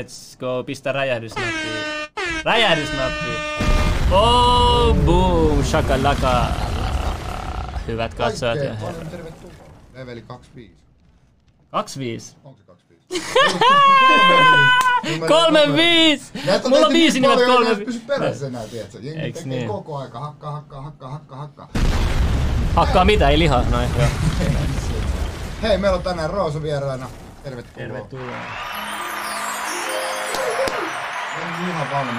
Let's go, pistä räjähdysnappi. Räjähdysnappi. Oh, boom, shakalaka. Hyvät katsojat. ja herrat. Leveli 25. 25. Onko se 25? Kolme viis! Mulla on viisi nimet kolme Pysy perässä enää, tiedätkö? Jengi Eiks tekee niin? koko aika hakkaa, hakkaa, hakkaa, hakkaa, hakkaa. Hakkaa mitä, ei lihaa. Noin, joo. Hei, meillä on tänään Roosa vieraana. Tervetuloa. Tervetuloa.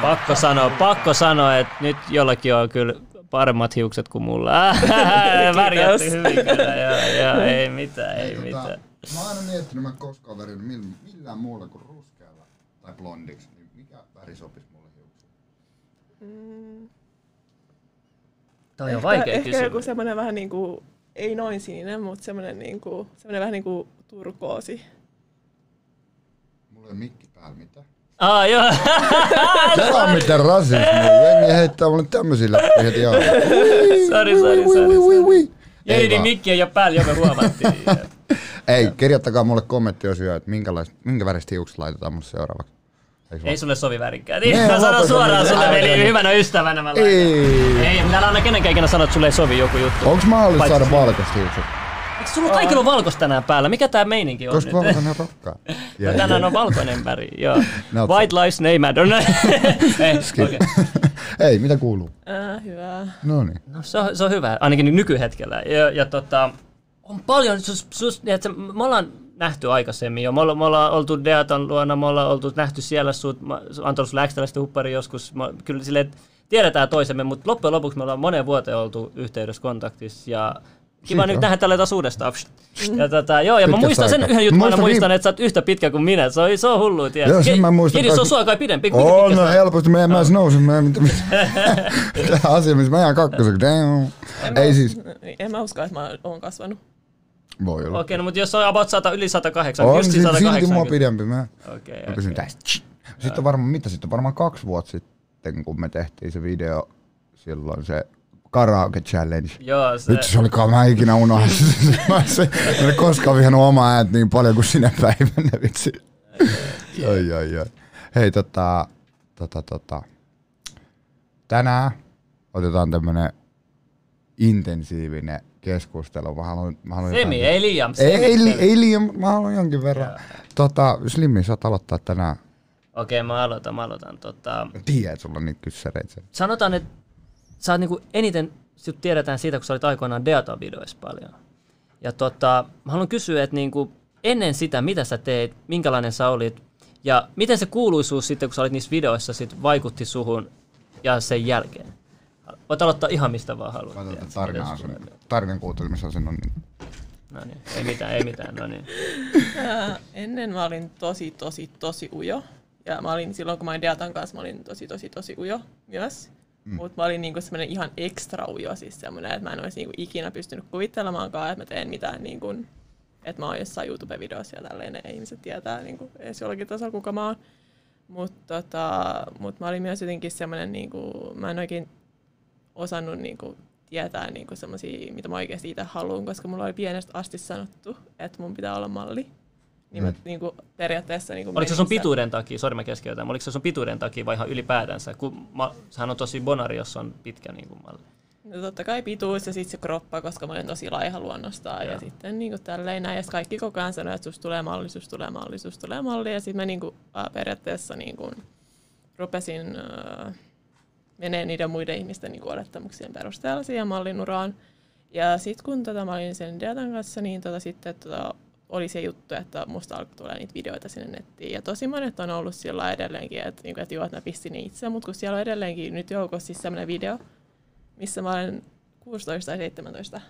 Pakko sanoa, pakko sanoa, että nyt jollakin on kyllä paremmat hiukset kuin mulla. Värjätty hyvin kyllä, joo, joo, ei mitään, ei Tota, mitään. Mä oon aina miettinyt, mä koskaan mill- millään muulla kuin ruskealla tai blondiksi. Niin mikä väri sopisi mulle hiuksiin? Toi on vaikea ehkä joku kysymys. semmoinen vähän niinku, ei noin sininen, mutta semmoinen niinku, semmoinen vähän niinku turkoosi. Mulla ei ole mikki päällä, mitä? Ah, joo. Tää on miten rasismi. Jengi heittää mulle tämmösiä läpi heti alkuun. Sori, sori, sori. Ei vaan. mikki ei ole päällä, jo me huomattiin. Ei, kirjoittakaa mulle kommenttiosioon, että minkälais, minkä väristä hiukset laitetaan mulle seuraavaksi. Ei sulle sovi värikään. Nee, Niin, mä sanon suoraan sulle, veli, hyvänä ystävänä mä laitan. Ei. Ei, minä anna kenenkään ikinä sanoa, että sulle ei sovi joku juttu. Onks mahdollista saada valkoista hiukset? Sulla kaikilla on valkoista tänään päällä? Mikä tää meininki on Koska nyt? valkoinen on rokkaa. No, tänään on valkoinen väri, joo. No, White lies they matter. No, ei, okei. Ei, mitä kuuluu? Äh, hyvä. No niin. No, se, on, se on hyvä, ainakin nykyhetkellä. Ja, ja tota, on paljon, sus, sus, että me ollaan nähty aikaisemmin jo. Me ollaan, me ollaan oltu Deatan luona, me ollaan oltu nähty siellä sut, antanut sulle huppari joskus. Mä, kyllä silleen, tiedetään toisemme, mutta loppujen lopuksi me ollaan moneen vuoteen oltu yhteydessä kontaktissa. Ja Kiva Siitä nyt nähdä tälle taas uudestaan. Pst. Ja, tota, joo, ja mä muistan sen aikaa. yhden jutun, mä aina Muistan muistan, niin- että sä oot yhtä pitkä kuin minä. Se on, se on hullu, tiedä. Joo, sen mä muistan Kiri, se on sua kai pidempi. Kuinka On, no helposti. Mä en mä nousin. Mä en Tämä asia, missä mä jään kakkoseksi. Ei mä- siis. En mä usko, että mä oon kasvanut. Voi olla. Okei, no mutta jos on about 100, yli 108, On just silti, silti 180. mua pidempi. Mä, Okei, mä pysyn tästä. Sitten on varmaan, mitä sitten on varmaan kaksi vuotta sitten, kun me tehtiin se video, silloin se karaoke challenge. Joo, se, Vitsi, se olikaan mä ikinä unohda. mä se, mä en koskaan vihannut omaa ääntä niin paljon kuin sinä päivänä, vitsi. Ai, ai, ai. Hei, tota, tota, tota. Tänään otetaan tämmönen intensiivinen keskustelu. Mä haluan, mä haluan Semi, jotain- ei liian. ei, semi. ei, li- ei liian, mä haluan jonkin verran. Tota, Slimmi, saat aloittaa tänään. Okei, mä aloitan, mä aloitan. Tota, Mä tiedän, sulla on niitä kyssäreitä. sanotaan, että sä oot niinku eniten, sut tiedetään siitä, kun sä olit aikoinaan Deata-videoissa paljon. Ja tota, mä haluan kysyä, että niinku, ennen sitä, mitä sä teit, minkälainen sä olit, ja miten se kuuluisuus sitten, kun sä olit niissä videoissa, sit vaikutti suhun ja sen jälkeen? Voit aloittaa ihan mistä vaan haluat. Mä otan tiedätkö, tarinan, asun, tarinan kuuntelemisasennon. Niin. No niin, ei mitään, ei mitään, no niin. Ennen mä olin tosi, tosi, tosi ujo. Ja mä olin silloin, kun mä olin Deatan kanssa, mä olin tosi, tosi, tosi ujo myös. Mm. Mutta mä olin niinku semmoinen ihan ekstra ujo, siis semmoinen, että mä en olisi niinku ikinä pystynyt kuvittelemaankaan, että mä teen mitään, niinku, että mä oon jossain YouTube-videossa ja tälleen, ne ihmiset tietää niinku, edes jollakin tasolla, kuka mä oon. Mutta tota, mut mä olin myös jotenkin semmoinen, niinku, mä en oikein osannut niinku, tietää niinku semmosia, mitä mä oikeasti itse haluan, koska mulla oli pienestä asti sanottu, että mun pitää olla malli. Niin mä Mm. niinku, periaatteessa... Niinku Oliko se sun pituuden takia, sori mä keskeytän, oliko se sun pituuden takia vai ihan ylipäätänsä? Kun mä, sehän on tosi bonari, jos on pitkä niin kuin malli. No totta kai pituus ja sitten se kroppa, koska mä olen tosi laiha luonnostaan. Ja, ja sitten niin tälleen näin. Ja kaikki koko ajan sanoo, että susta tulee malli, susta tulee malli, susta tulee malli. Ja sitten mä niin kuin, äh, periaatteessa niin kuin, rupesin äh, menee niiden muiden ihmisten niin kuin, olettamuksien perusteella siihen mallinuraan. Ja sitten kun tota, mä olin sen Deatan kanssa, niin tota, sitten tota, oli se juttu, että musta alkoi tulla niitä videoita sinne nettiin. Ja tosi monet on ollut sillä edelleenkin, että, niin kuin, että joo, että mä pistin ne itse, mutta kun siellä on edelleenkin nyt joukossa siis sellainen video, missä mä olen 16 tai 17.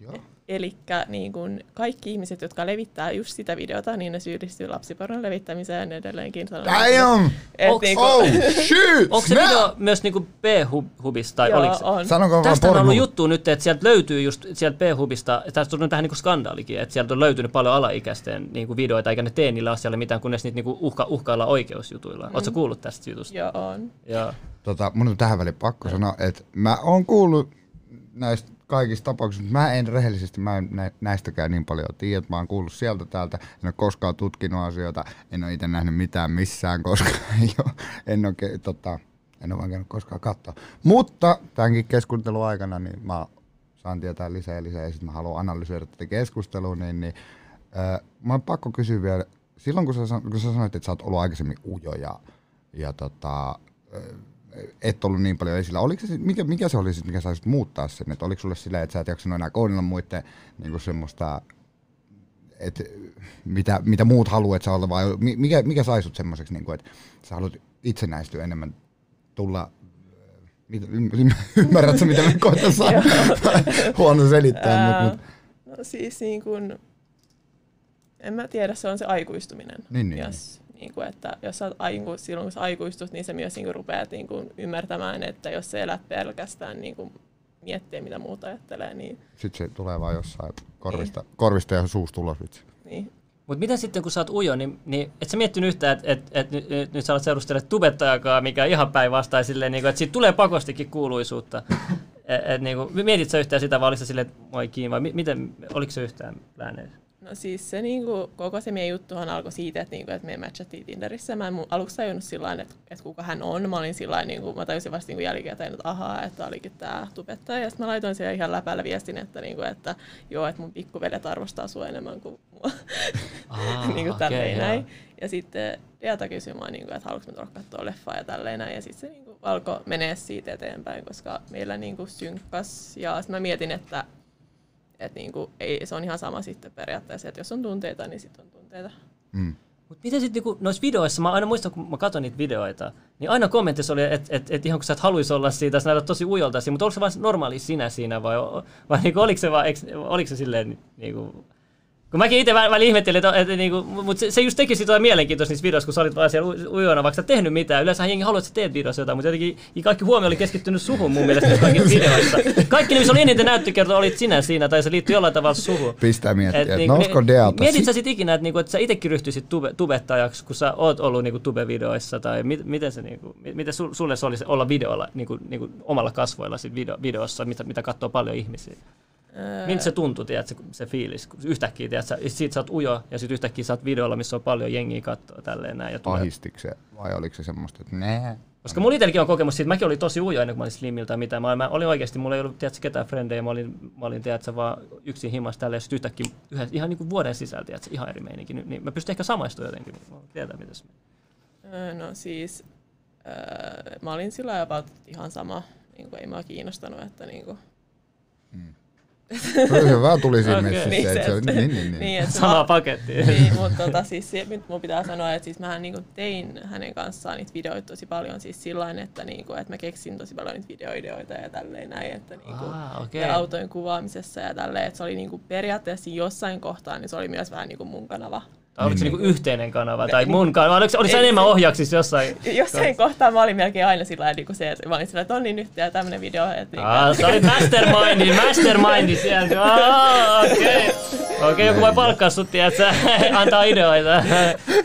Joo. Eli niin kun kaikki ihmiset, jotka levittää just sitä videota, niin ne syyllistyy lapsipornon levittämiseen edelleenkin. Damn! Et Onks- niinku, Oh, shit! Onko se video myös niinku B-hubista tai joo, oliko se? on. Sanonko vaan Tästä on porno? ollut juttu nyt, että sieltä löytyy just sieltä B-hubista, tästä on tähän niinku skandaalikin, että sieltä on löytynyt paljon alaikäisten niinku videoita, eikä ne tee niillä asialla mitään, kunnes niitä niinku uhka, uhkaillaan oikeusjutuilla. Mm. Oletko kuullut tästä jutusta? Joo, on. Joo. Tota, mun on tähän väliin pakko sanoa, että mä oon kuullut näistä kaikissa tapauksissa, mä en rehellisesti, mä en nä- näistäkään niin paljon tiedä, mä oon kuullut sieltä täältä, en ole koskaan tutkinut asioita, en ole itse nähnyt mitään missään, koska ei ole, en ole, tota, en ole vaan käynyt koskaan katsoa. Mutta tämänkin keskustelun aikana niin mä saan tietää lisää ja lisää ja sitten mä haluan analysoida tätä keskustelua, niin, niin äh, mä oon pakko kysyä vielä, silloin kun sä, kun sä sanoit, että sä oot ollut aikaisemmin ujo ja, ja tota, et ollut niin paljon esillä. Oliko se, mikä, mikä se oli, sit, mikä saisit muuttaa sen? Et oliko sulle silleen, että sä et jaksanut enää kohdella muiden niin semmoista, että mitä, mitä muut haluaa, että sä olla, vai mi- mikä, mikä sai sut semmoiseksi, niin että sä haluat itsenäistyä enemmän, tulla mitä, ymm- ymmärrät sä, mitä mä koitan sanoa? Huono selittää, Ää, mutta mut, No siis niin kuin, en mä tiedä, se on se aikuistuminen. Niin, niin, Jos, niin kuin, että jos sä aiku, silloin kun sä aikuistut, niin sä myös niin kuin, rupeat niin kuin, ymmärtämään, että jos sä elät pelkästään niin kuin, miettiä, mitä muuta ajattelee, niin, sit se tulee vaan jossain korvista, korvista ja suusta ulos vitsi. niin Mutta miten sitten, kun sä oot ujo, niin, niin et sä miettinyt yhtään, että et, et, nyt, nyt, nyt sä olet seurustellut tubettajakaan, mikä on ihan päinvastainen silleen, niin kuin, että siitä tulee pakostikin kuuluisuutta. Et, et, niin kuin, mietit sä yhtään sitä, vai oliko se silleen, että moi kiinni, vai mi- miten, oliko se yhtään lääneen? No siis se niinku, koko se meidän juttuhan alkoi siitä, että, niinku, että me matchattiin Tinderissä. Mä en mun aluksi tajunnut sillä että, että kuka hän on. Mä olin sillä lailla, niinku, mä tajusin vasta niinku jälkikäteen, että ahaa, että olikin tää tubettaja. Ja sitten mä laitoin siellä ihan läpällä viestin, että, niinku, että joo, että mun pikkuvelet arvostaa sua enemmän kuin mua. Ah, niinku okei, tälleen joo. näin. Ja sitten Deata kysyi mua, niinku, että haluatko me tulla katsoa leffaa ja tälleen näin. Ja sitten se niinku, alkoi menee siitä eteenpäin, koska meillä niinku, synkkas. Ja sitten mä mietin, että et niinku, ei, se on ihan sama sitten periaatteessa, että jos on tunteita, niin sitten on tunteita. Mm. Mut miten sitten niinku, noissa videoissa, mä aina muistan, kun mä katson niitä videoita, niin aina kommentissa oli, että et, et ihan kun sä et haluaisi olla siitä, sä näytät tosi ujolta siinä, mutta oliko se vain normaali sinä siinä vai, vai niinku, oliko se vaan, oliko se silleen niinku, kun mäkin itse välillä väl ihmettelin, että, että niinku, mutta se, se, just teki sitä mielenkiintoista niissä videoissa, kun sä olit vaan siellä ujona, vaikka sä tehnyt mitään. Yleensä jengi haluaa, että sä teet videossa jotain, mutta jotenkin kaikki huomio oli keskittynyt suhun mun mielestä kaikissa videoissa. Kaikki, missä oli eniten näyttökertoa, olit sinä siinä, tai se liittyy jollain tavalla suhun. Pistää miettiä, Et että niinku, nousko Deata. Mietit sä sit ikinä, että, niinku, että sä itsekin ryhtyisit tube, tubettajaksi, kun sä oot ollut niinku, tube-videoissa, tai mit, miten, se, niinku, mi- miten su, sulle se olisi olla videolla, niinku, niinku, omalla kasvoilla sit video, videossa, mitä, mitä katsoo paljon ihmisiä? Öö, Miltä se tuntuu, tiedätkö, se fiilis, kun yhtäkkiä, tiedätkö, siitä sä oot ujo, ja sitten yhtäkkiä sä oot videolla, missä on paljon jengiä katsoa tälleen näin. Ja tulee. Ahistiko se vai oliko se semmoista, että nää? Koska mulla itselläkin on kokemus siitä, mäkin olin tosi ujo ennen kuin mä olin slimmiltä mitään. Mä, mä olin oikeasti, mulla ei ollut tiedätkö, ketään frendejä, mä olin, mä olin tiedätkö, vaan yksin himas tällä ja sitten yhtäkkiä yhden, ihan niin kuin vuoden sisällä, tiedätkö, ihan eri meininki. Niin, niin mä pystyn ehkä samaistumaan jotenkin, niin mä tietää mitä se öö, no siis, öö, mä olin sillä about ihan sama, niin kuin ei mua kiinnostanut, että niin kuin, Se vaan tuli siinä messissä. Niin että se, se Niin, niin, niin. niin, että Sama mä- paketti. niin, mutta tota, siis se, nyt mun pitää sanoa, että siis mähän niinku tein hänen kanssaan niitä videoita tosi paljon siis sillain, että, niinku, että mä keksin tosi paljon niitä videoideoita ja tälleen näin, että niinku, Ah, okei. ja autojen kuvaamisessa ja tälleen, että se oli niinku periaatteessa jossain kohtaa, niin se oli myös vähän niinku mun kanava. Tai oliko se Niin, niinku yhteinen kanava tai Niin. mun kanava? Oliko, oliko se enemmän ohjaksissa jossain? Jossain kohtaa mä olin melkein aina sillä niinku se, että mä olin sillä, että on niin nyt ja tämmönen video. Että niinku, Ah, sä olit mastermindi, mastermindi sieltä. Ah, okei. Okay. Okei, joku voi palkkaa sut, tiedätkö, antaa ideoita.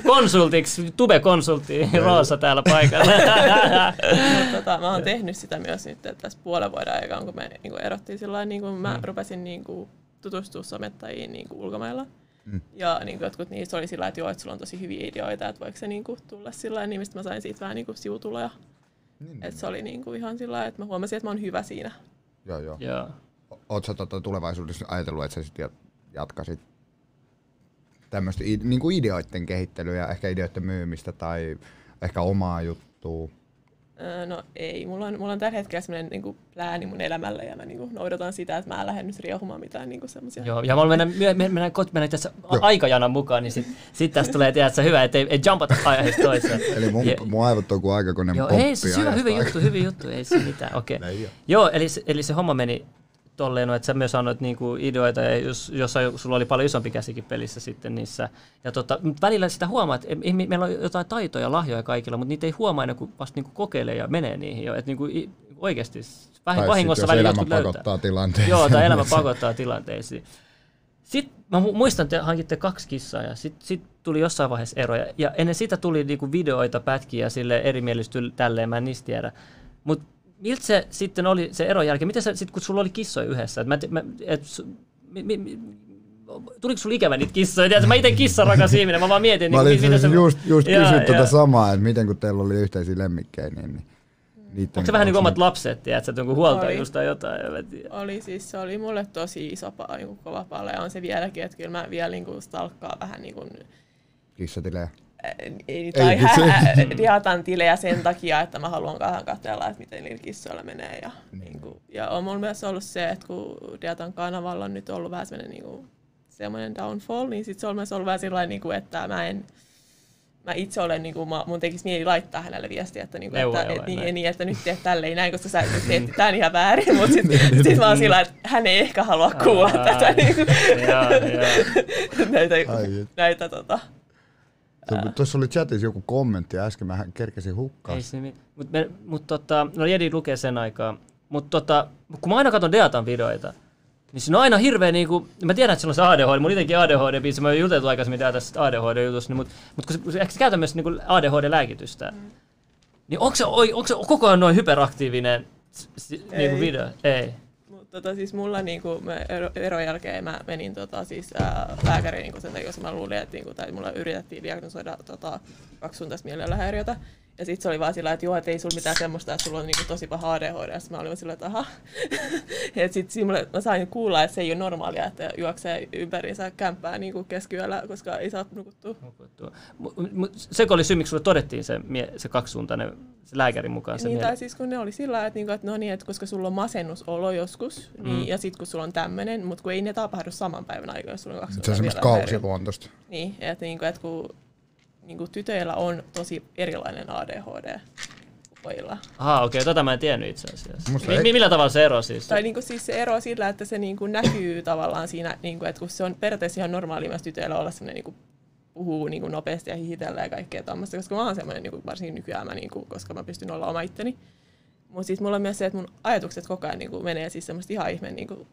Konsultiksi, tube-konsultti, Roosa täällä paikalla. Mutta tota, mä oon tehnyt sitä myös nyt että tässä puolen vuoden aikaan, kun me niin kuin erottiin sillä niin kuin mä Mm. rupesin niin kuin, tutustua somettajiin niin kuin ulkomailla. Mm. Ja niin kuin, jotkut niistä oli sillä että joo, että sulla on tosi hyviä ideoita, että voiko se niin kuin, tulla sillä niin mistä mä sain siitä vähän niin kuin sivutuloja. Niin, Että se oli niin kuin, ihan sillä että mä huomasin, että mä oon hyvä siinä. Joo, joo. Joo. Oot sä tota tulevaisuudessa ajatellut, että sä sit jat- jatkasit tämmöistä i- niinku ideoiden kehittelyä, ehkä ideoiden myymistä tai ehkä omaa juttua? Öö, No ei, mulla on, mulla on tällä hetkellä sellainen niin kuin, plääni mun elämällä ja mä niin kuin, noudatan sitä, että mä en lähde nyt riehumaan mitään niin kuin, semmoisia. Joo, ja mä mennään, myö- me- mennään, kot, mennään tässä aikajanan mukaan, niin sit, sit tästä tulee, tiedätkö, hyvä, ettei ei jumpata aiheesta toiseen. Eli mun, Ja- mun aivot on kuin aikakoneen Joo, ei, siis hyvä, hyvä juttu, hyvä juttu, ei se mitään, okei. Ei oo. Joo, eli, se- eli se homma meni tolleen, no, että sä myös annoit niinku ideoita, ja jos, jos sulla oli paljon isompi käsikin pelissä sitten niissä. Ja tota, välillä sitä huomaa, että ei- ei- meillä on jotain taitoja, lahjoja kaikilla, mutta niitä ei huomaa ennen kuin vasta niinku kokeilee ja menee niihin jo. Että niinku, oikeasti vähin, Tai vahingossa välillä elämä pakottaa tilanteeseen. Joo, tai elämä pakottaa tilanteisiin. Sitten mä mu- muistan, että hankitte kaksi kissaa ja sitten sit tuli jossain vaiheessa eroja. Ja ennen sitä tuli niinku videoita, pätkiä sille erimielistyi tälleen, mä en niistä tiedä. Mutta miltä se sitten oli se eron jälkeen? Miten sä, sit, kun sulla oli kissoja yhdessä? Et mä, mä, et, mi, mi, mi, tuliko sulla ikävä niitä kissoja? Tiedätkö, mä itse rakas ihminen, mä vaan mietin. Mä niin, olin miten siis just, just kysynyt tuota ja. samaa, että miten kun teillä oli yhteisiä lemmikkejä, niin, niin Onko se vähän niin kuin omat lapset, tiedätkö, että jonkun huoltajuus tai jotain? Oli siis, se oli mulle tosi iso niin kova pala ja on se vieläkin, että kyllä mä vielä niin kuin stalkkaan vähän niin kuin kissatilejä. Ei, tai ei, hä- diatan tilejä sen takia, että mä haluan vähän katsella, että miten niillä kissoilla menee. Ja, mm. niin kuin, ja on mulla myös ollut se, että kun diatan kanavalla on nyt ollut vähän semmoinen niin kuin, semmoinen downfall, niin sit se on myös ollut vähän sellainen, niin kuin, että mä en, mä itse olen, niin kuin, mun tekisi mieli laittaa hänelle viestiä, että, niin kuin, että, et, niin, niin, että nyt teet tälleen näin, koska sä teet tämän ihan väärin, mutta sitten sit mä oon sillä että hän ei ehkä halua kuulla tätä. Niin kuin, näitä, näitä tota, Tuossa oli chatissa joku kommentti äsken, mä kerkesin hukkaan. Mutta mut tota, no Jedi lukee sen aikaa. Mutta tota, kun mä aina katson Deatan videoita, niin siinä on aina hirveä niinku, mä tiedän, että sillä on se ADHD, mun itsekin ADHD-biisi, mä oon juteltu aikaisemmin tästä ADHD-jutusta, niin, mutta mut kun se, se, ehkä se käytän myös niinku ADHD-lääkitystä, mm. niin onko se, onko se koko ajan noin hyperaktiivinen niinku video? Ei tota, siis mulla niinku, mä ero, eron jälkeen mä menin tota, siis, ää, lääkäriin niinku sen takia, koska mä luulin, että niinku, tai mulla yritettiin diagnosoida tota, kaksisuuntaista mielenhäiriötä. Ja sitten se oli vaan sillä, että joo, että ei sulla mitään semmoista, että sulla on niinku tosi paha ADHD. Ja mä olin sillä, että aha. ja sitten mä sain kuulla, että se ei ole normaalia, että juoksee ympäriinsä kämppää niinku keskiyöllä, koska ei saa nukuttua. nukuttua. Se oli syy, miksi sulle todettiin se, se kaksisuuntainen se lääkärin mukaan. Se niin, tai siis kun ne oli sillä että, niinku, että no niin, että koska sulla on masennusolo joskus, niin, mm. ja sitten kun sulla on tämmöinen, mutta kun ei ne tapahdu saman päivän aikana, jos sulla on kaksi Se on semmoista kausiluontoista. Niin, että, niinku, että kun niinku, tytöillä on tosi erilainen ADHD, pojilla. Aha, okei, okay, tota mä en tiennyt itse asiassa. Mi- ei... Millä tavalla se ero siis? Tai niinku, siis se ero sillä, että se niinku näkyy tavallaan siinä, niinku, että kun se on periaatteessa ihan normaali myös tytöillä olla sellainen niinku, puhuu niin kuin nopeasti ja hihitellä ja kaikkea tuommoista, koska mä oon semmoinen niin kuin, varsinkin nykyään, mä, niin kuin, koska mä pystyn olla oma itteni. Mutta siis mulla on myös se, että mun ajatukset koko ajan niin kuin, menee siis semmoista ihan ihmeen, niin kuin,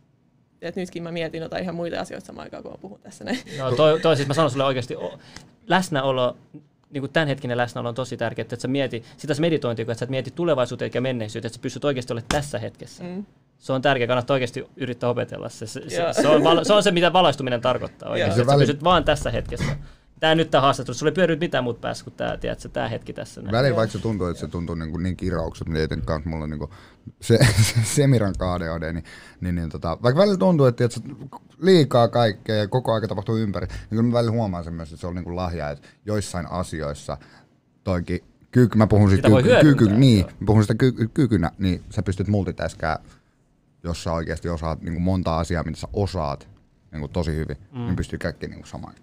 että nytkin mä mietin jotain ihan muita asioita samaan aikaan, kun mä puhun tässä näin. No toi, toi siis mä sanon sulle oikeasti, läsnäolo niin kuin tämänhetkinen läsnäolo on tosi tärkeää, että sä mieti, sitä meditointia, että sä mieti tulevaisuuteen eikä menneisyyteen, että sä pystyt oikeasti olemaan tässä hetkessä. Mm. Se on tärkeää, kannattaa oikeasti yrittää opetella se. Se, se, se, on, se on se, mitä valaistuminen tarkoittaa oikeasti, että sä pysyt vaan tässä hetkessä tämä nyt tämä haastattelu, sulla ei pyörinyt mitään muuta päässä kuin tämä, tiedätkö, tämä hetki tässä. Näin. Välillä vaikka se tuntuu, että se tuntuu niin, kuin niin kiraukset, niin etenkin kanssa mulla on niin kuin se, se Semiran KDOD, niin, niin, niin tota, vaikka välillä tuntuu, että tiedätkö, liikaa kaikkea ja koko aika tapahtuu ympäri, niin kyllä mä välillä huomaan sen myös, että se on niin kuin lahja, että joissain asioissa toikin kyky, mä puhun siitä kyky, kyky, niin, mä puhun sitä ky, kykynä, niin sä pystyt multitaskää, jos sä oikeasti osaat niin kuin monta asiaa, mitä sä osaat niin kuin tosi hyvin, mm. niin pystyy kaikki niin kuin samaan.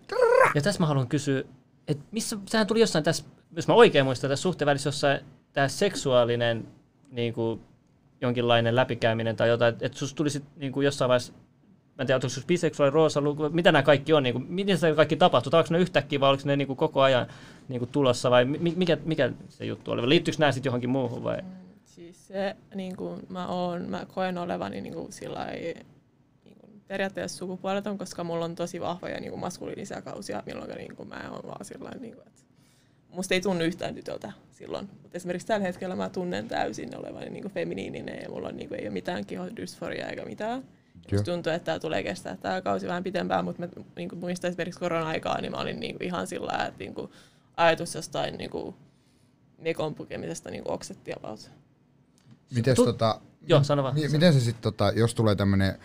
Ja tässä mä haluan kysyä, että missä, sehän tuli jossain tässä, jos mä oikein muistan, tässä suhteen välissä jossain tämä seksuaalinen niin kuin, jonkinlainen läpikäyminen tai jotain, että sus tuli sit, niin kuin jossain vaiheessa, mä en tiedä, onko se biseksuaali, roosa, mitä nämä kaikki on, niin kuin, miten se kaikki tapahtuu, onko ne yhtäkkiä vai oliko ne niin kuin koko ajan niin kuin tulossa vai mikä, mikä se juttu oli, liittyykö nämä sitten johonkin muuhun vai? Siis se, niin kuin mä, oon, mä koen olevani niin kuin sillä periaatteessa sukupuoleton, koska mulla on tosi vahvoja niin kuin maskuliinisia kausia, milloin niin kuin mä oon vaan sillä niin kuin, että musta ei tunnu yhtään tytöltä silloin. Mutta esimerkiksi tällä hetkellä mä tunnen täysin olevani niin kuin feminiininen ja mulla on, niin kuin, ei ole mitään kihodysforiaa eikä mitään. Musta tuntuu, että tämä tulee kestää tämä kausi vähän pitempään, mutta mä niin kuin muistan esimerkiksi korona-aikaa, niin mä olin niin kuin ihan sillä että niin kuin ajatus jostain niin kuin mekon pukemisesta niin kuin oksetti about. Mites, tu- tota, Joo, sano vaan. Miten se sitten, tota, jos tulee tämmöinen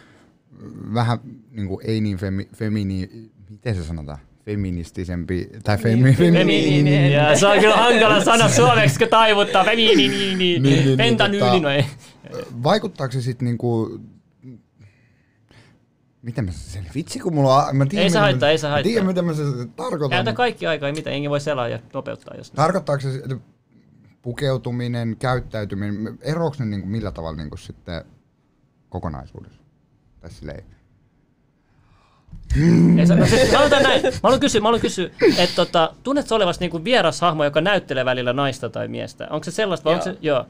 vähän niin kuin, ei niin femi, femini, miten se sanotaan? feministisempi, tai femi, niin, feminiini. Ja se on kyllä hankala sana suomeksi, kun taivuttaa feminiini, niin, niin, pentanyyli, no ei. Vaikuttaako se sitten niinku, miten mä sen, vitsi kun mulla on, mä tiedän, ei se haittaa, ei se haittaa. Tiedän, mitä mä se tarkoitan. Käytä kaikki aikaa, ei mitään, enkin voi selaa ja nopeuttaa. Jos Tarkoittaako se pukeutuminen, käyttäytyminen, eroako ne niinku millä tavalla niinku sitten kokonaisuudessa? Tai silleen. Ei, no siis, mä näin. Mä haluan kysyä, mä haluan kysyä että tota, tunnetko olevasi niinku vieras hahmo, joka näyttelee välillä naista tai miestä? Onko se sellaista? Vai joo. Onko se, joo.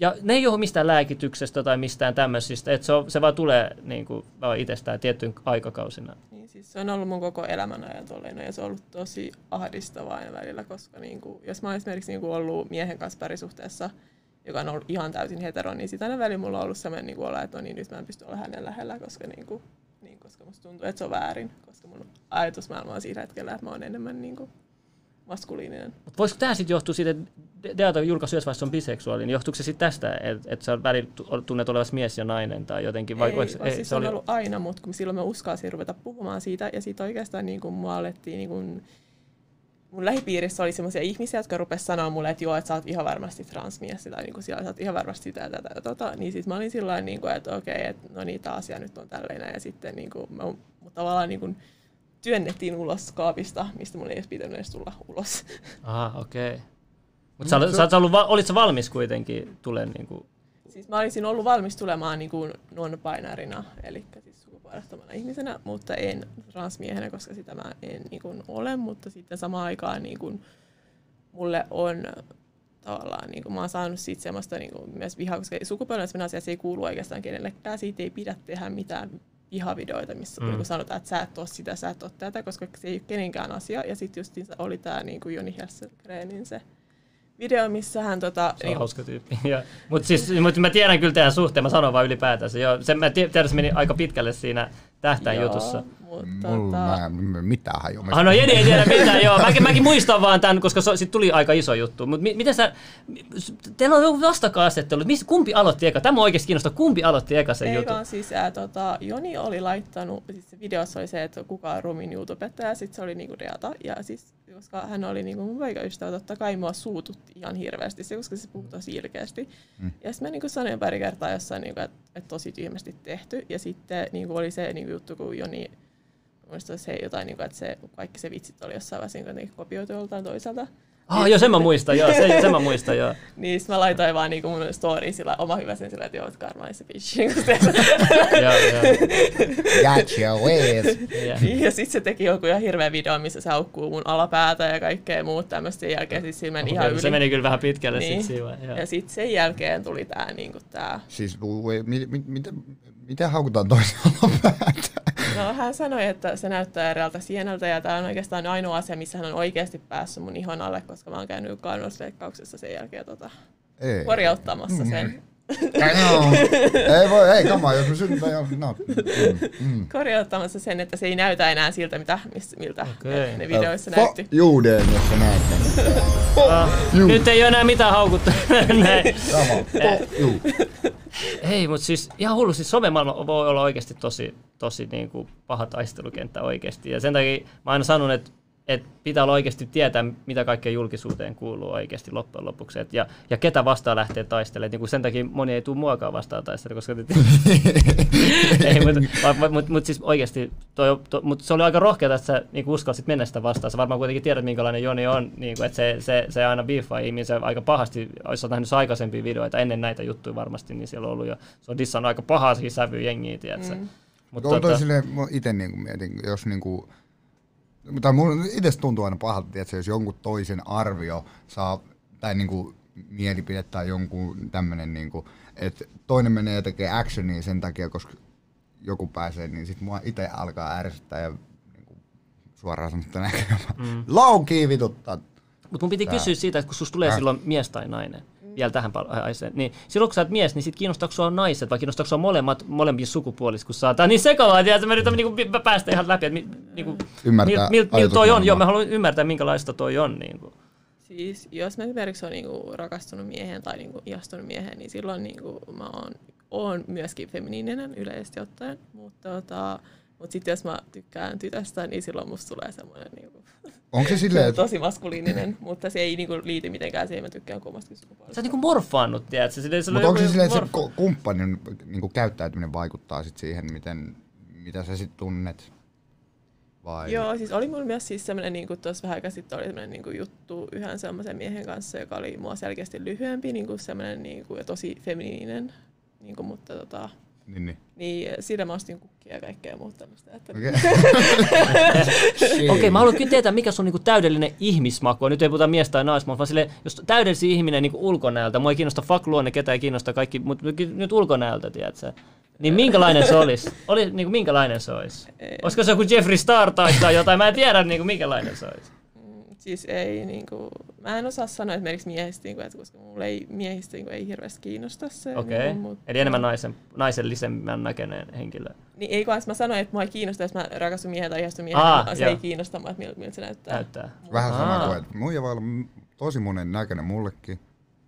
Ja ne ei johdu mistään lääkityksestä tai mistään tämmöisistä, että se, on, se vaan tulee niin kuin, vaan itsestään tiettyyn aikakausina. Niin, siis se on ollut mun koko elämän ajan tolleen, ja se on ollut tosi ahdistavaa aina välillä, koska niin kuin, jos mä oon esimerkiksi niin kuin ollut miehen kanssa parisuhteessa, joka on ollut ihan täysin hetero, niin sitä aina välillä mulla on ollut sellainen niin olla, että no niin, nyt mä en pysty olla hänen lähellä, koska, niin kuin, niin, koska musta tuntuu, että se on väärin, koska mun ajatusmaailma on siinä hetkellä, että mä oon enemmän niin kuin, maskuliininen. Mut voisiko tämä sitten johtua siitä, että Deata jossain vaiheessa on biseksuaali, niin johtuuko se sitten tästä, että, että sä välillä tunnet olevasi mies ja nainen tai jotenkin? Vai, ei, vai, ei, siis se on oli... ollut aina, mutta kun silloin me uskalsin ruveta puhumaan siitä, ja sitten oikeastaan niin kuin mua alettiin niin kuin, mun lähipiirissä oli sellaisia ihmisiä, jotka rupesivat sanoa mulle, että joo, että sä oot ihan varmasti transmies, tai niin kuin siellä, sä oot ihan varmasti sitä ja tätä ja tota. Niin sitten mä olin sillä niin kuin, että okei, okay, että no niin, tämä asia nyt on tällainen, ja sitten niin kuin, mä, mutta tavallaan niin kuin, työnnettiin ulos kaapista, mistä mun ei edes pitänyt edes tulla ulos. Aha, okei. Okay. Mutta sä, sä, sä ollut, olit sä valmis kuitenkin tulen niin kuin... Siis mä olisin ollut valmis tulemaan niin kuin non-binarina, eli sukupuolettomana ihmisenä, mutta en transmiehenä, koska sitä mä en niin kuin ole, mutta sitten samaan aikaan niin kuin, mulle on tavallaan, niin kuin, mä oon saanut siitä semmoista niin kuin, myös vihaa, koska sukupuolettomana asia se ei kuulu oikeastaan kenellekään, siitä ei pidä tehdä mitään pihavideoita, missä mm. niin sanotaan, että sä et ole sitä, sä et ole tätä, koska se ei ole kenenkään asia. Ja sitten just oli tämä niin Joni Hesselgrenin se video, missä hän... Tota, se on niin, hauska tyyppi. Mutta siis, mut mä tiedän kyllä teidän suhteen, mä sanon vaan ylipäätänsä. Joo, sen, mä tiedän, se meni aika pitkälle siinä tähtäin jutussa. Mutta Mulla tota... mä mitään hajua. Ah, no Jeni ei tiedä mitään, joo. Mäkin, mäkin muistan vaan tämän, koska so, sit tuli aika iso juttu. Mutta mi, miten sä, teillä on joku vastakaasettelu, Mis, kumpi aloitti eka? Tämä on oikeasti kiinnostaa, kumpi aloitti eka sen jutun? Vaan siis, ää, tota, Joni oli laittanut, siis se videossa oli se, että kuka on rumin YouTubettaja, sitten se oli niinku Deata. Ja siis, koska hän oli niinku mun poikaystävä, totta kai mua suututti ihan hirveästi se, koska se puhui tosi ilkeästi. Mm. Ja sitten mä niinku sanoin pari kertaa jossain, niinku, että et tosi tyhmästi tehty. Ja sitten niinku oli se niinku juttu, kun Joni Mielestäni se jotain, niin kuin, että se, kaikki se vitsit oli jossain vaiheessa niin kopioitu joltain toiselta. Ah, joo, sen mä muistan, joo, sen, sen mä muistan, joo. niin, mä laitoin vaan niinku mun story sillä oma hyvä sen sillä, että joo, että karma is a bitch. joo, joo. Gotcha, ways. Niin, ja sit se teki joku ihan hirveä video, missä se haukkuu mun alapäätä ja kaikkea muut tämmöistä. Sen jälkeen siis siinä meni okay, ihan yli. Se meni kyllä vähän pitkälle niin. sit siinä. Ja sit sen jälkeen tuli tää niinku tää. Siis, miten, miten, miten haukutaan toisen alapäätä? No hän sanoi, että se näyttää eräältä sieneltä ja tämä on oikeastaan ainoa asia, missä hän on oikeasti päässyt mun ihon alle, koska mä oon käynyt kaunostleikkauksessa sen jälkeen tota, ei. korjauttamassa sen. Mm. no. ei voi, ei kama, jos me synnytään jo, no. Mm, mm. Korjauttamassa sen, että se ei näytä enää siltä, mitä, miltä okay. ne, videoissa uh, näytti. Juudeen, jos sä näet uh, Nyt ei ole enää mitään haukuttaa. Sama. Juu. Hei, mutta siis ihan hullu, siis somemaailma voi olla oikeasti tosi, tosi niin kuin paha taistelukenttä oikeasti. Ja sen takia mä aina sanon, että että pitää olla oikeasti tietää, mitä kaikkea julkisuuteen kuuluu oikeasti loppujen lopuksi. Et ja, ja ketä vastaan lähtee taistelemaan. Niin sen takia moni ei tule muakaan vastaan taistelemaan, koska... ei, mutta mut, mut, siis oikeasti, toi, to, mut se oli aika rohkeaa, että sä niin uskalsit mennä sitä vastaan. Sä varmaan kuitenkin tiedät, minkälainen Joni on, niin kuin, että se, se, se aina biiffaa ihmisiä aika pahasti. Jos nähnyt aikaisempia videoita ennen näitä juttuja varmasti, niin siellä on ollut jo, se on dissannut aika pahaa sävyä jengiä, tiedätkö? Mm. Mutta tota... silleen, itse niin kuin mietin, jos niin kuin, mutta mun itse tuntuu aina pahalta, että jos jonkun toisen arvio saa, tai niinku mielipide tai jonkun tämmöinen, niinku, että toinen menee ja tekee actionia sen takia, koska joku pääsee, niin sit mua itse alkaa ärsyttää ja niinku, suoraan sanottuna mm. low-key vituttaa. Mutta mun piti Tää. kysyä siitä, että kun susta tulee äh. silloin mies tai nainen, vielä tähän aiheeseen. Niin silloin kun sä oot mies, niin sit kiinnostaako sua naiset vai kiinnostaako sua molemmat, molempia sukupuoliset, kun saataan niin sekavaa, että mä yritän niinku päästä ihan läpi, että niinku, ymmärtää mil, mil, mil toi on. Joo, mä haluan ymmärtää, minkälaista toi on. Niinku. Siis jos mä esimerkiksi olen niinku rakastunut miehen tai niinku ihastunut miehen, niin silloin niinku mä oon, oon myöskin feminiininen yleisesti ottaen, mutta tota, mutta sitten jos mä tykkään tytöstä, niin silloin musta tulee semmoinen niinku, Onko se silleen, että... tosi maskuliininen, mutta se ei niinku liity mitenkään siihen, mä tykkään kummastakin sukupuolesta. Sä oot niinku morfaannut, tiedätkö? Mutta onko se silleen, että se kumppanin niinku käyttäytyminen vaikuttaa sit siihen, miten, mitä sä sitten tunnet? Vai? Joo, siis oli mulla myös siis semmoinen, niin tuossa vähän aikaa sitten oli semmoinen niin juttu yhden semmoisen miehen kanssa, joka oli mua selkeästi lyhyempi, niin semmoinen niin kuin, ja tosi feminiininen, niin kuin, mutta tota, niin, niin. niin siitä mä ostin kukkia ja kaikkea muuta tämmöistä. Että... Okei, okay. okay, mä haluan kyllä tietää, mikä sun niinku täydellinen ihmismaku on. Nyt ei puhuta mies tai naismaa, vaan sille, jos täydellisi ihminen niinku ulkonäöltä, mua ei kiinnosta fuck luonne, ketä ei kiinnosta kaikki, mutta nyt ulkonäöltä, tiedätkö? Niin minkälainen se olisi? Oli, niin kuin, minkälainen se olisi? Olisiko se joku Jeffrey Star tai jotain? Mä en tiedä, niin kuin, minkälainen se olisi. Siis ei, niin kuin, mä en osaa sanoa esimerkiksi miehistä, niin kuin, että koska mulla ei, miehistä niin kuin, ei hirveästi kiinnosta se. Okei, okay. niin mutta, eli enemmän naisen, naisellisemmän näköinen henkilö. Niin ei kun mä sanoin, että mua ei kiinnosta, jos mä rakastun miehen tai ihastun miehen, Aa, niin se joo. ei kiinnosta mua, että miltä, miltä se näyttää. Näyttää. Vähän sama kuin, että muija voi olla tosi monen näköinen mullekin,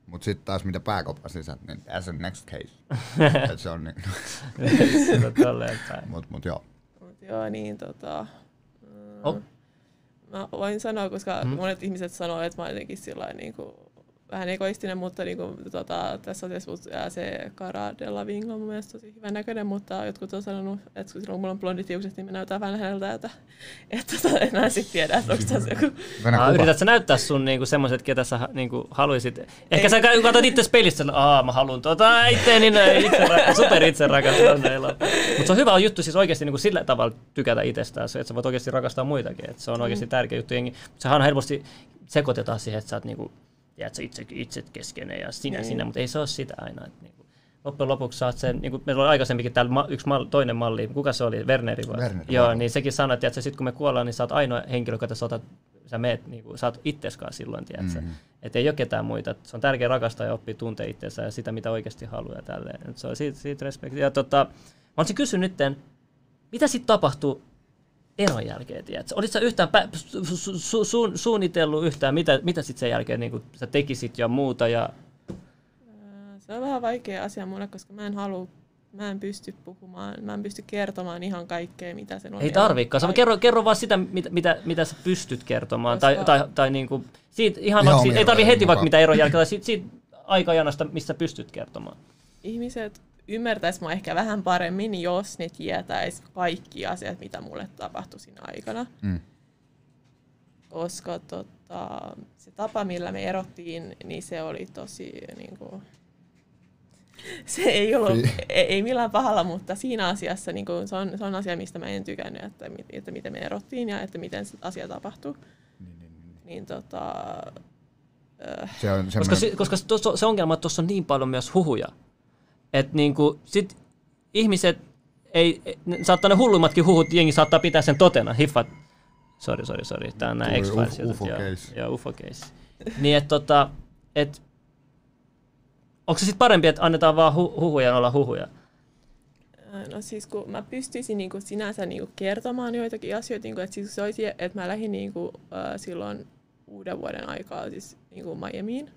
mutta sitten taas mitä pääkopan sisään, niin as a next case. Et se on niin, Sitä tolleen päin. mut, mut joo. Mut joo, niin tota... Oh. Oh. Mä voin sanoa, koska Mm. monet ihmiset sanoo, että mä oon jotenkin sillä niin kuin, vähän egoistinen, mutta niin kuin, tota, tässä asiassa mut, ää, se Cara Delevingne on mun mielestä tosi hyvän näköinen, mutta jotkut on sanonut, että kun silloin mulla on blondit hiukset, niin mä näytän vähän häneltä, että, että tota, en mä sitten tiedä, että onko tässä joku... Ah, kuva. yrität sä näyttää sun niinku semmoiset, ketä sä niinku haluisit? Ehkä sä ka- katsot itse pelistä, että aa mä haluan tota itteeni näin, itse ra- super itse rakastaa näillä. Mutta se on hyvä juttu siis oikeasti niinku sillä tavalla tykätä itsestään, että sä voit oikeasti rakastaa muitakin. Et se on oikeasti tärkeä juttu. Jengi. Sehän on helposti sekoitetaan siihen, että sä oot niinku, tiedät, sä itse, itse keskeinen ja sinä, Niin. sinä, mutta ei se ole sitä aina. Et niinku, loppujen lopuksi saat sen, niin kuin meillä oli aikaisemminkin täällä ma- yksi mal, toinen malli, kuka se oli, Werneri vai? Werneri, Joo, varmaan. niin sekin sanoi, että sitten kun me kuollaan, niin sä oot ainoa henkilö, joka sä, otat, sä meet, niin kuin, sä oot itseskaan silloin, tiedätkö? Mhm. Mm-hmm. Että ei ole ketään muita. Et Se on tärkeää rakastaa ja oppia tuntea itseensä ja sitä, mitä oikeasti haluaa ja tälleen. Et se on siitä, siitä respekti. Ja tota, mä olisin kysynyt nytten, mitä sitten tapahtui eron jälkeen, tiedätkö? Olit sä yhtään pä- su- su- su- su- suunnitellut yhtään, mitä, mitä sitten sen jälkeen niin sä tekisit ja muuta ja Se on vähän vaikea asia mulle, koska mä en halua, mä en pysty puhumaan, mä en pysty kertomaan ihan kaikkea, mitä sen on. Ei tarviikaan. Sä kerro, kerro vaan sitä, mitä, mitä, mitä sä pystyt kertomaan. Tai, Koska- tai, tai niinku, siitä, ihan Ihan vaikka, siitä, ei tarvi heti vaikka mitä eron jälkeen, tai siitä, siitä aikajanasta, missä pystyt kertomaan. Ihmiset ymmärtäis mua ehkä vähän paremmin, jos ne tietäis kaikki asiat, mitä mulle tapahtui siinä aikana. Mm. Koska tota, se tapa, millä me erottiin, niin se oli tosi niin kuin, se ei ollut, ei, ei millään pahalla, mutta siinä asiassa niin kuin, se, on, se on asia, mistä mä en tykännyt, että, että miten me erottiin ja että miten se asia tapahtui. Niin tota, äh, Se on Koska, semmoinen, se, koska se, tuossa- se ongelma, että tuossa on niin paljon myös huhuja. Että niinku, sit ihmiset, ei, ne, saattaa ne hulluimmatkin huhut, jengi saattaa pitää sen totena, hiffat. Sori, sori, sori, tää on nää uf- jutut, UFO joo, case. Joo, UFO case. niin että tota, et, onko se sitten parempi, että annetaan vaan hu- huhuja olla huhuja? No siis kun mä pystyisin niin kuin sinänsä niin kuin kertomaan joitakin asioita, niin kuin, että siis se olisi, että mä lähdin niin kuin, äh, silloin uuden vuoden aikaa siis niin kuin Miamiin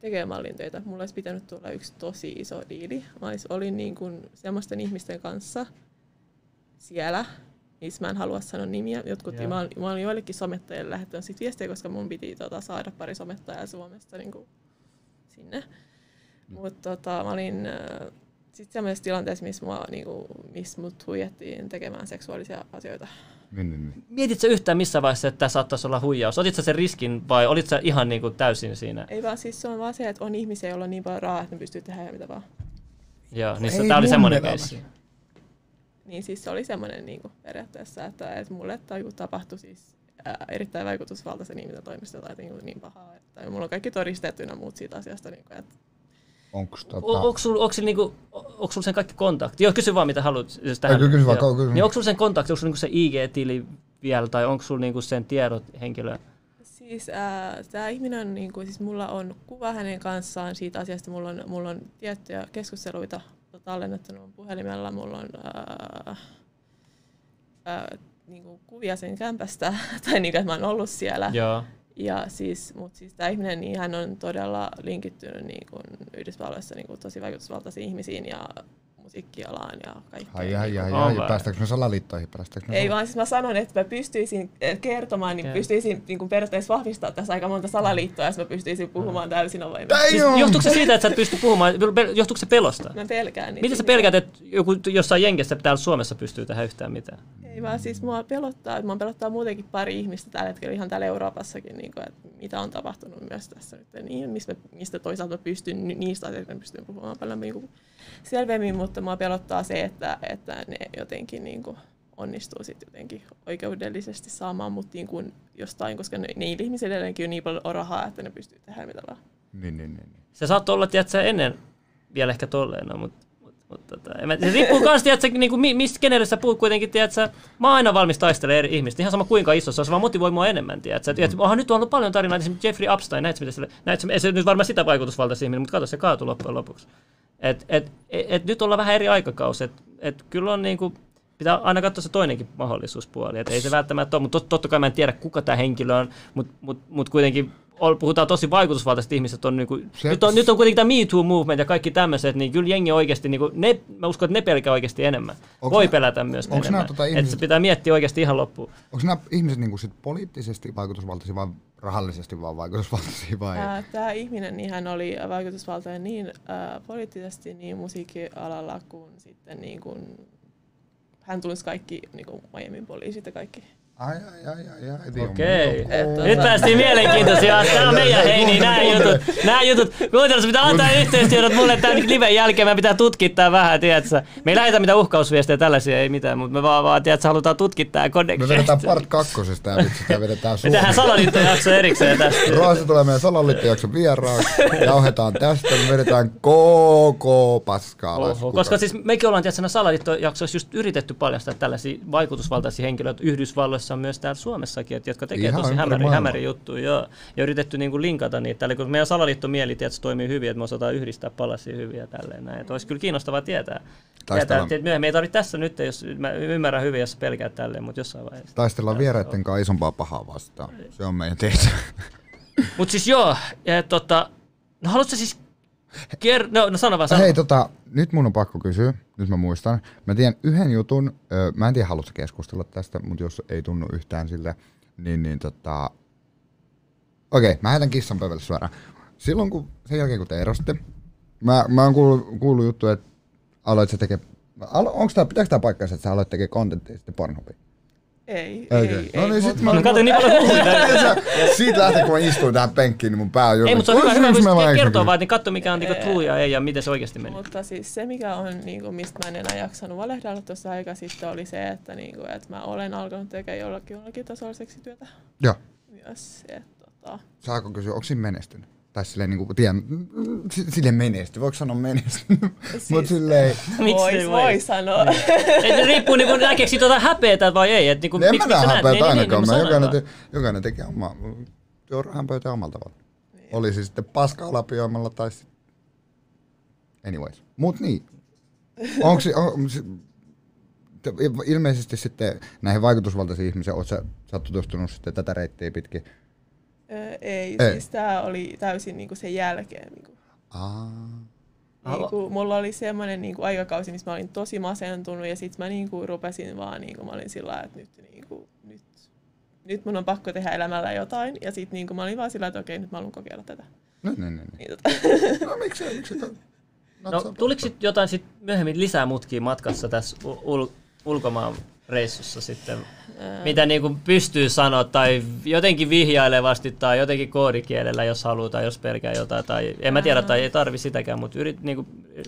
tekemään mallintöitä. Mulla olisi pitänyt tulla yksi tosi iso diili. Mä olis, olin niin kuin semmoisten ihmisten kanssa siellä, missä mä en halua sanoa nimiä. Jotkut, Joo. mä, olin, mä olin joillekin somettajille lähettänyt sit viestejä, koska mun piti tota, saada pari somettajaa Suomesta niin kuin, sinne. Mutta tota, mä olin äh, sitten sellaisessa tilanteessa, missä, mua, niinku, missä mut huijattiin tekemään seksuaalisia asioita. Niin, niin, niin. Mietit sä yhtään missä vaiheessa, että tämä saattaisi olla huijaus? Otit sä sen riskin vai olit sä ihan niinku täysin siinä? Ei vaan siis se on vaan se, että on ihmisiä, joilla on niin paljon rahaa, että ne pystyy tehdä mitä vaan. Joo, niin tämä oli semmoinen keissi. Niin siis se oli semmoinen niinku, periaatteessa, että, että mulle taju tapahtui siis ää, erittäin vaikutusvaltaisen ihmisen toimesta jotain niin, niin pahaa. Että mulla on kaikki todisteet ynnä muut siitä asiasta. Niin kuin, että Onks tota... Onko sulla onko niinku, onko sul sen kaikki kontakti? Joo, kysy vaan mitä haluat. Jos kyllä kysy vaan, Joo. kysy. Niin onko sulla sen kontakti, onko sulla niinku se IG-tili vielä, tai onko sulla niinku sen tiedot henkilöä? Siis äh, tämä ihminen on, niin kuin, siis mulla on kuva hänen kanssaan siitä asiasta, mulla on, mulla on tiettyjä keskusteluita tallennettu mun puhelimella, mulla on äh, äh, niin kuin kuvia sen kämpästä, tai niin kuin, että mä oon ollut siellä. Joo. Ja siis, mutta siis tämä ihminen, niin hän on todella linkittynyt niin kuin Yhdysvalloissa niin kuin tosi vaikutusvaltaisiin ihmisiin ja musiikkialaan ja kaikkeen. Ai, ai, ai, On ai, vai? päästäänkö me salaliittoihin? Päästäänkö me Ei vaan siis mä sanon, että mä pystyisin eh, kertomaan, niin Okei. pystyisin niin kuin periaatteessa vahvistaa tässä aika monta salaliittoa, jos mä pystyisin puhumaan täysin avoimesti. Siis johtuuko se siitä, että sä et pysty puhumaan, johtuuko se pelosta? Mä pelkään niitä. Miten sä pelkäät, että joku jossain jengessä täällä Suomessa pystyy tehdä yhtään mitään? Ei vaan siis mua pelottaa, mua pelottaa muutenkin pari ihmistä tällä hetkellä ihan täällä Euroopassakin, niin kuin, että mitä on tapahtunut myös tässä nyt. Niin, mistä, mistä toisaalta mä pystyn, ni- niistä asioista mä pystyn puhumaan paljon niin kuin selvemmin, mutta mua pelottaa se, että, että ne jotenkin niin kuin onnistuu sitten jotenkin oikeudellisesti saamaan mut niin kuin jostain, koska ne, niillä ihmisillä edelleenkin on niin paljon rahaa, että ne pystyy tehdä mitä vaan. Niin, niin, niin. niin. Se saattoi olla, tiedätkö, ennen vielä ehkä tolleen, no, mutta mut Mutta tota, en mä, se riippuu kans, tiedätkö, niin kuin, mi- mistä kenelle sä puhut kuitenkin, tiedätkö, mä oon aina valmis taistelemaan eri ihmistä, ihan sama kuinka iso se on, se vaan motivoi mua enemmän, tiedätkö, mm. nyt on ollut paljon tarinoita, esimerkiksi Jeffrey Epstein, näetkö, mitä se, näetkö, ei se nyt varmaan sitä vaikutusvaltaisi ihminen, mutta kato, se kaatui loppujen lopuksi. Et, et, et, et, nyt ollaan vähän eri aikakausi, että et, kyllä on niin kuin, pitää aina katsoa se toinenkin mahdollisuuspuoli. Et ei se välttämättä ole, mutta tot, totta kai mä en tiedä, kuka tämä henkilö on, mutta mut, mut kuitenkin puhutaan tosi vaikutusvaltaisista ihmisistä. On niinku, se, nyt, on, nyt on kuitenkin tämä Me Too movement ja kaikki tämmöiset, niin kyllä jengi oikeasti, niinku, ne, mä uskon, että ne pelkää oikeasti enemmän. Voi nää, pelätä myös enemmän. Tota ihmiset, että se pitää miettiä oikeasti ihan loppuun. Onko nämä ihmiset niinku sit poliittisesti vaikutusvaltaisia vai rahallisesti vaan vaikutusvaltaisia? Vai? Tämä ihminen niin hän oli vaikutusvaltainen niin ää, poliittisesti niin musiikkialalla kuin sitten niin kuin, hän tunsi kaikki niin kuin Miamin poliisit ja kaikki. Ai, ai, ai, ai, ai. Okei. Okay. Nyt päästiin mielenkiintoisia. Tämä on meidän heini, nämä jutut. Nämä jutut. Kuuntelu, pitää antaa yhteistyöt mulle tämän liven jälkeen. Mä pitää tutkittaa vähän, tiedätkö. Me ei lähetä mitään uhkausviestejä tällaisia, ei mitään, mutta me vaan, vaan tiedätkö, halutaan tutkittaa Me vedetään part kakkosesta ja vitsi, tämä vedetään Me tehdään salaliittojakso erikseen tästä. Roasi tulee meidän salaliittojakso vieraaksi. Jauhetaan tästä, me vedetään koko paskaa Oho, Koska siis mekin ollaan tiedätkö, salaliittojaksoissa just yritetty paljastaa tällaisia vaikutusvaltaisia henkilöitä Yhdysvalloissa on myös täällä Suomessakin, että, jotka tekee Ihan tosi hämäri, hämäri juttuja. Ja, ja yritetty niin kuin linkata niitä. Eli kun meidän salaliittomieli tietysti toimii hyvin, että me osataan yhdistää palasia hyviä tälleen näin. Että olisi kyllä kiinnostavaa tietää. tietää että myöhemmin ei tarvitse tässä nyt, jos mä ymmärrän hyvin, jos pelkää tälleen, mutta jossain vaiheessa. Taistellaan vieraiden kanssa isompaa pahaa vastaan. Se on meidän tehtävä. mutta siis joo, ja tota, no haluatko siis Ker- no, no sano vaan, sano. Hei, tota, nyt mun on pakko kysyä, nyt mä muistan. Mä tiedän yhden jutun, ö, mä en tiedä haluatko keskustella tästä, mutta jos ei tunnu yhtään sille, niin, niin tota... Okei, mä heitän kissan pöydälle suoraan. Silloin kun, sen jälkeen kun te erostitte, mä, mä oon kuullut, kuullut juttu, että aloit sä tekee, onko tää, pitääkö tää paikkaansa, että sä aloit tekee contenttia sitten Pornhubiin? Ei, okay. ei, no ei. niin, sit mä... No katsoin niin paljon. Siitä lähtien, kun mä istuin tähän penkkiin, niin mun pää on jo... Ei, mutta se on hyvä, hyvä kun kertoo vaan, niin katso mikä on niinku true ja ei ja miten se oikeasti meni. Mutta siis se, mikä on, niinku, mistä mä en enää jaksanut valehdella tuossa aika sitten, oli se, että, niinku, että mä olen alkanut tekemään jollakin, jollakin tasolla seksityötä. Joo. Myös, että, tota... Saako kysyä, onko siinä menestynyt? Tai silleen, niin kuin, tiedän, silleen menesty, voiko sanoa menesty? Siis, Mut silleen... Vois, voi, voi sanoa. Niin. Et riippuu niin kuin, näkeekö tuota häpeätä vai ei. Et, niin kuin, en mä näe häpeätä niin, ainakaan. Niin, niin, jokainen, te, jokainen tekee oma, tuo hämpöitä omalla tavalla. Niin. Oli siis sitten paska lapioimalla tai sitten... Anyways. Mut niin. Onko se, on, ilmeisesti sitten näihin vaikutusvaltaisiin ihmisiin, oot sä, sä oot tutustunut sitten tätä reittiä pitkin Öö, ei, ei, siis tämä oli täysin niinku sen jälkeen. Niinku. Aa. Niinku, mulla oli semmoinen niinku, aikakausi, missä mä olin tosi masentunut ja sitten mä niinku, rupesin vaan, niinku, mä olin sillä että nyt, niinku, nyt, nyt mun on pakko tehdä elämällä jotain. Ja sitten niinku, mä olin vaan sillä että okei, nyt mä haluan kokeilla tätä. No, niin, niin, niin. tota. no miksi, miksi No, tuliko sitten jotain sit myöhemmin lisää mutkia matkassa tässä ul- ulkomaan reissussa sitten mitä niin kuin pystyy sanoa tai jotenkin vihjailevasti tai jotenkin koodikielellä, jos halutaan, jos pelkää jotain. Tai en mä tiedä, tai ei tarvi sitäkään, mutta yrit, niin kuin...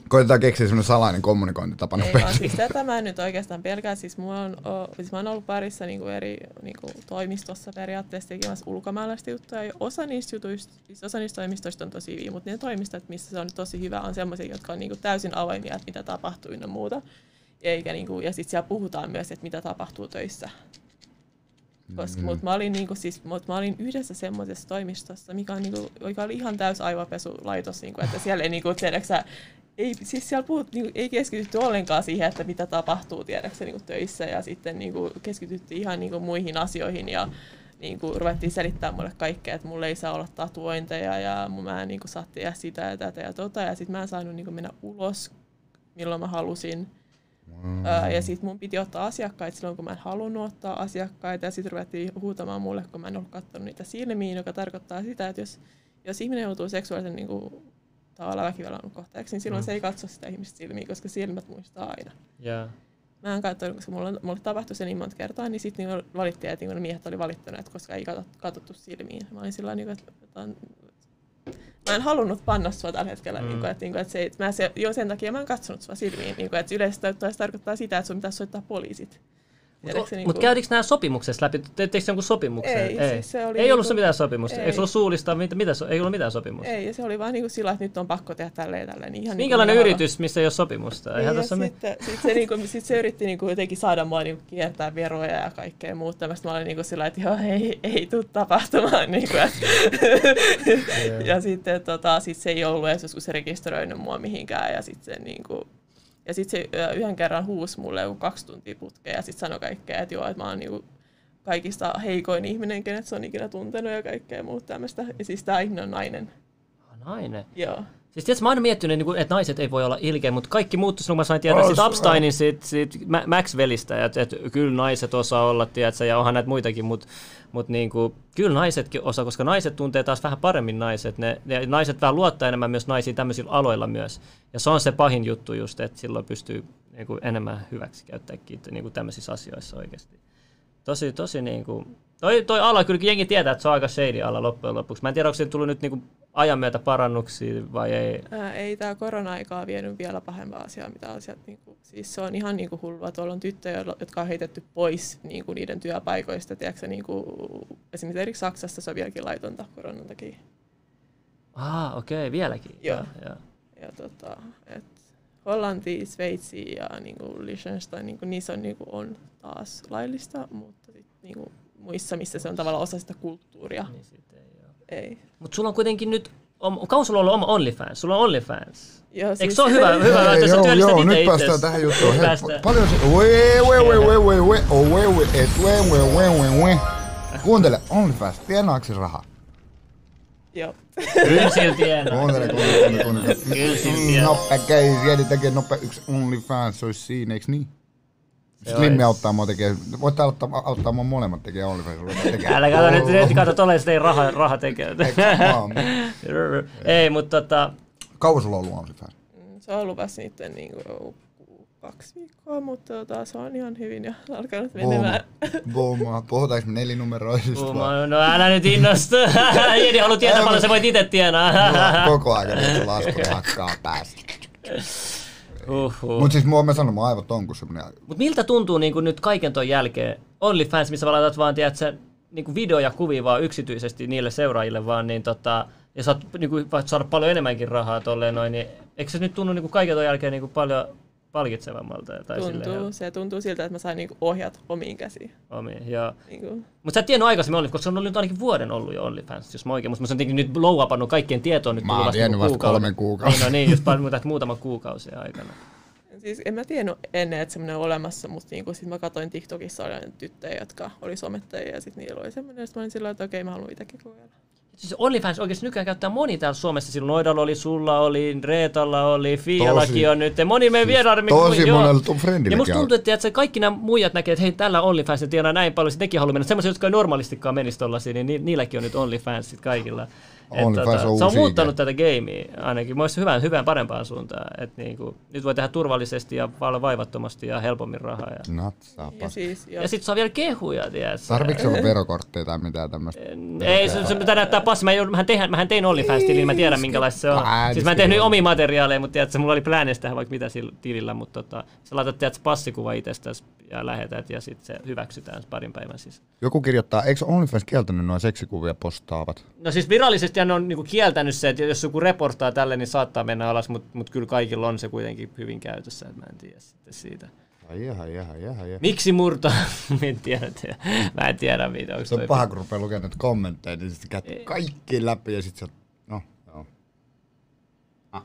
Koitetaan keksiä semmoinen salainen kommunikointitapa nopeasti. Siis tätä mä nyt oikeastaan pelkään. Siis, mulla on, siis mä oon ollut parissa niin kuin eri niin kuin toimistossa periaatteessa tekemässä ulkomaalaista juttuja. Ja osa niistä jutuista, siis osa niistä toimistoista on tosi hyviä, mutta ne toimistot, missä se on tosi hyvä, on sellaisia, jotka on niin kuin täysin avoimia, että mitä tapahtuu ynnä muuta. Eikä, niin kuin, ja sitten siellä puhutaan myös, että mitä tapahtuu töissä. Koska, mm. mut mä, olin, niinku, siis, mut mä olin yhdessä semmoisessa toimistossa, mikä, on, niinku, joka oli ihan täys aivopesulaitos, niinku, että siellä ei, niinku, tiedäksä, ei, siis siellä puhut, niinku, ei keskitytty ollenkaan siihen, että mitä tapahtuu tiedäksä, niinku, töissä ja sitten niinku, keskityttiin ihan niinku, muihin asioihin ja niin kuin, ruvettiin selittämään mulle kaikkea, että mulla ei saa olla tatuointeja ja mä en niin kuin, saa tehdä sitä ja tätä ja tota. Ja sitten mä en saanut niin kuin, mennä ulos, milloin mä halusin. Mm. ja sitten mun piti ottaa asiakkaita silloin, kun mä en halunnut ottaa asiakkaita. Ja sitten ruvettiin huutamaan mulle, kun mä en ollut katsonut niitä silmiin, joka tarkoittaa sitä, että jos, jos ihminen joutuu seksuaalisen niin kuin, tavallaan väkivallan kohteeksi, niin silloin mm. se ei katso sitä ihmistä silmiin, koska silmät muistaa aina. Yeah. Mä en katsonut, koska mulla, mulla tapahtui se niin monta kertaa, niin sitten niin valittiin, että niin miehet oli valittanut, että koska ei katsottu silmiin. Mä olin sillä niin että mä en halunnut panna sua tällä hetkellä. Mm. Niin kuin, että, niin kuin, että se, mä se, jo sen takia mä en katsonut sua silmiin. Niin kuin, että yleisesti tarkoittaa sitä, että sun pitäisi soittaa poliisit. Mutta käydikö nämä sopimuksessa läpi? Teettekö jonkun sopimuksen? Ei, siis se oli ei ollut niinku- mitään sopimusta. ei. Eikö se ollut suullista? Mitä, mitä, ei ollut mitään sopimusta. Ei, ja se oli vaan niinku sillä, että nyt on pakko tehdä tälleen tälleen. Niin ihan Minkälainen niinku yritys, missä ei ole sopimusta? Niin, Eihän ja tässä mi- sitten, sit se, niinku, sit se yritti niinku jotenkin saada mua niinku kiertää veroja ja kaikkea muuta. tämmöistä. Mä olin niinku sillä että joo, ei, ei tule tapahtumaan. Niinku, et. ja sitten tota, sit se ei ollut edes joskus rekisteröinyt mua mihinkään. Ja sitten se, niinku, ja sit se yhden kerran huusi mulle joku kaksi tuntia putkea ja sitten sanoi kaikkea, että joo, että mä oon niinku kaikista heikoin ihminen, kenet se on ikinä tuntenut ja kaikkea muuta tämmöistä. Ja siis tää ihminen on nainen. Ah, Nainen. Joo. Siis tiedätkö, mä oon aina miettinyt, niin kuin, että naiset ei voi olla ilkeä, mutta kaikki silloin, kun mä sain tietää siitä Upsteinin, siitä, siitä Ma- Max-velistä, että, että kyllä naiset osaa olla, tiedätkö, ja onhan näitä muitakin, mutta, mutta niin kuin, kyllä naisetkin osaa, koska naiset tuntee taas vähän paremmin naiset. Ne, ne naiset vähän luottaa enemmän myös naisiin tämmöisillä aloilla myös. Ja se on se pahin juttu just, että silloin pystyy niin kuin, enemmän hyväksi käyttämäänkin niin kuin tämmöisissä asioissa oikeasti. Tosi, tosi niin kuin, toi, toi ala, kyllä jengi tietää, että se on aika shady ala loppujen lopuksi. Mä en tiedä, onko se tullut nyt niin kuin ajan myötä parannuksia vai ei. Ää, ei tämä korona-aikaa vienyt vielä pahempaa asiaa, mitä asiat. Niinku, siis se on ihan niinku hullua. Tuolla on tyttöjä, jotka on heitetty pois niinku, niiden työpaikoista. Tiedätkö, niinku, esimerkiksi Saksassa se on vieläkin laitonta koronan takia. Ah, okei, okay, vieläkin. Joo. Ja, ja. Ja tota, et Hollanti, Sveitsi ja niinku Liechtenstein, niinku, niissä on, niinku, on taas laillista, mutta sit, niinku, muissa, missä se on tavallaan osa sitä kulttuuria, Niin sit ei oo. ei. Mut sulla on kuitenkin nyt, on, kauan sulla on ollut oma OnlyFans? Sulla on OnlyFans. Ja Eikö se ole hyvä, hyvä Hei, että sä joo, työllistät joo, itse nyt päästään itses? tähän juttuun. Hei, paljon se... Wee, wee, wee, wee, wee, wee, oh, wee, wee, et, wee, wee, wee, wee, wee. Kuuntele, OnlyFans, tienaako se rahaa? Joo. Kyllä sillä tienaa. Kuuntele, kuuntele, kuuntele. Kyllä sillä Mm, tienaa. Nopea käy, sieltä tekee nopea yksi OnlyFans, se olisi siinä, eikö niin? Slimmi ois. auttaa mua tekee, voitte auttaa, auttaa mua molemmat tekee OnlyFans. tekemään. Älä kato nyt, nyt kato tolleen, että ei raha, raha tekee. Ei, mutta tota, Kauan sulla on ollut OnlyFans? Mm, Se on ollut vasta niitten niinku kaksi viikkoa, mutta tota, se on ihan hyvin ja alkanut menemään. Boom. Boom. Puhutaanko me nelinumeroisista vai? Uma, no älä nyt innostu. Jeni haluaa tietää paljon, sä voit itse tienaa. Koko ajan nyt lasku hakkaa päästä. Uhuh. Mut siis mua mä sanon, mun aivot on kuin semmonen... Mut miltä tuntuu niin nyt kaiken ton jälkeen OnlyFans, missä vaan laitat vaan, tiedät, sä, niin videoja ja kuvia vaan yksityisesti niille seuraajille vaan, niin tota, ja saat niin kuin, saada paljon enemmänkin rahaa tolleen noin, niin eikö se nyt tunnu niin kuin kaiken ton jälkeen niin kuin paljon palkitsevammalta? Tai Tuntuu, silleen, se tuntuu siltä, että mä sain niinku ohjat omiin käsiin. omiin, joo. Niinku, Mutta sä et tiennyt aikaisemmin OnlyFans, koska se on ollut nyt ainakin vuoden ollut jo OnlyFans, jos mä oikein. Mutta mä oon nyt low-upannut kaikkien tietoon nyt Mä oon tiennyt vasta kuukauden. kolmen kuukauden. Niin, no niin, just paljon, mutta muutama kuukausi aikana. siis en mä tiennyt ennen, että semmoinen on olemassa, mutta niinku, sit mä katsoin TikTokissa oli tyttöjä, jotka oli somettajia ja sitten niillä oli semmoinen, että mä olin sillä että okei, mä haluan itsekin kokeilla. Siis OnlyFans oikeasti nykyään käyttää moni täällä Suomessa. Silloin Noidalla oli, sulla oli, Reetalla oli, Fialakin on nyt. Moni meidän Siis vieraiden... tosi joo. monella tuon Ja friendilläkin musta on. tuntuu, että, että kaikki nämä muijat näkee, että hei, tällä OnlyFans tienaa näin paljon, sitten nekin haluaa mennä. Semmoisia, jotka ei normaalistikaan menisi tollasia, niin ni- niilläkin on nyt OnlyFansit kaikilla. Et OnlyFans on se on muuttanut tätä gamea ainakin. Mä hyvään, hyvään parempaan suuntaan. Et niinku, nyt voi tehdä turvallisesti ja paljon vaivattomasti ja helpommin rahaa. Ja, Ja siis, ja, ja sitten saa vielä kehuja? Tarviiko olla verokortteja tai mitään tämmöistä? Ei, se, se pitää näyttää passi. Mä, mähän, tein, mähän tein OnlyFans-tilin, niin mä tiedän minkälaista se on. Siis mä en tehnyt omia materiaaleja, mutta tiedätkö, mulla oli plääneistä tehdä vaikka mitä sillä tilillä, mutta tota, sä laitat tiedätkö, passikuva itsestäsi ja lähetät ja sitten se hyväksytään parin päivän siis. Joku kirjoittaa, eikö OnlyFans kieltänyt noin seksikuvia postaavat? No siis virallisesti ne on niinku kieltänyt se, että jos joku reportaa tälle, niin saattaa mennä alas, mutta mut kyllä kaikilla on se kuitenkin hyvin käytössä, että mä en tiedä sitten siitä. Ai jaha, jaha, jaha, jaha. Miksi murtaa? Mä en tiedä, tiedä. mä en tiedä mitä. Onko Se on toi paha, kun rupeaa lukemaan näitä kommentteja, niin sitten käyt kaikki läpi ja sitten. No, joo.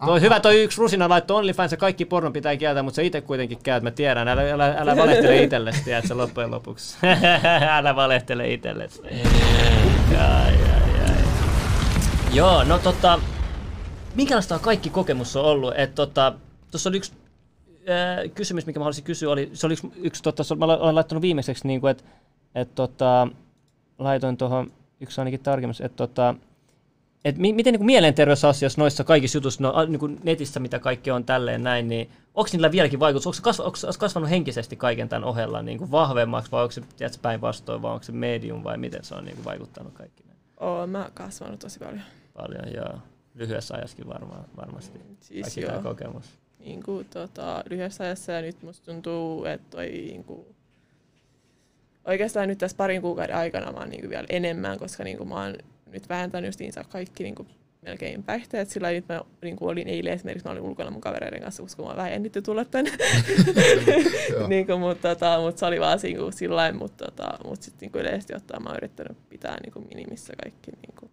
Toi hyvä toi yksi rusina laittoi OnlyFans ja kaikki porno pitää kieltää, mutta sä itse kuitenkin käyt, mä tiedän. Älä, älä, älä valehtele itsellesi, tiedät sä loppujen lopuksi. älä valehtele itsellesi. Joo, no tota, minkälaista kaikki kokemus on ollut? Että tota, tuossa oli yksi äh, kysymys, mikä mä haluaisin kysyä, oli, se oli yksi, yksi tota, se- mä olen laittanut viimeiseksi, niin kuin, että et, tota, laitoin tuohon yksi ainakin tarkemmin, että tota, et mi- miten niin mielenterveysasioissa noissa kaikissa jutuissa, no, niin kuin netissä mitä kaikki on tälleen näin, niin onko niillä vieläkin vaikutus? Onko kasva, onko kasvanut henkisesti kaiken tämän ohella niin kuin vahvemmaksi vai onko se päinvastoin vai onko se medium vai miten se on niin kuin vaikuttanut kaikki oon mä kasvanut tosi paljon. Paljon? Joo. Lyhyessä ajassakin varmaan, varmasti. Siis Kaikki joo. kokemus. niin kuin, tota, lyhyessä ajassa ja nyt musta tuntuu, että toi niin kuin, oikeastaan nyt tässä parin kuukauden aikana mä oon niin kuin vielä enemmän, koska niin kuin mä oon nyt vähentänyt justiinsa kaikki niin kuin melkein päihteet. Sillä nyt mä niin kuin olin eilen esimerkiksi, mä olin ulkona mun kavereiden kanssa, koska mä vähän jännitti tulla tänne. niin kuin, mutta, tota, mutta, se oli vaan niin kuin, sillä lailla, mutta, tota, mutta sitten niin kuin yleisesti ottaen mä oon yrittänyt pitää niin kuin minimissä kaikki niin kuin,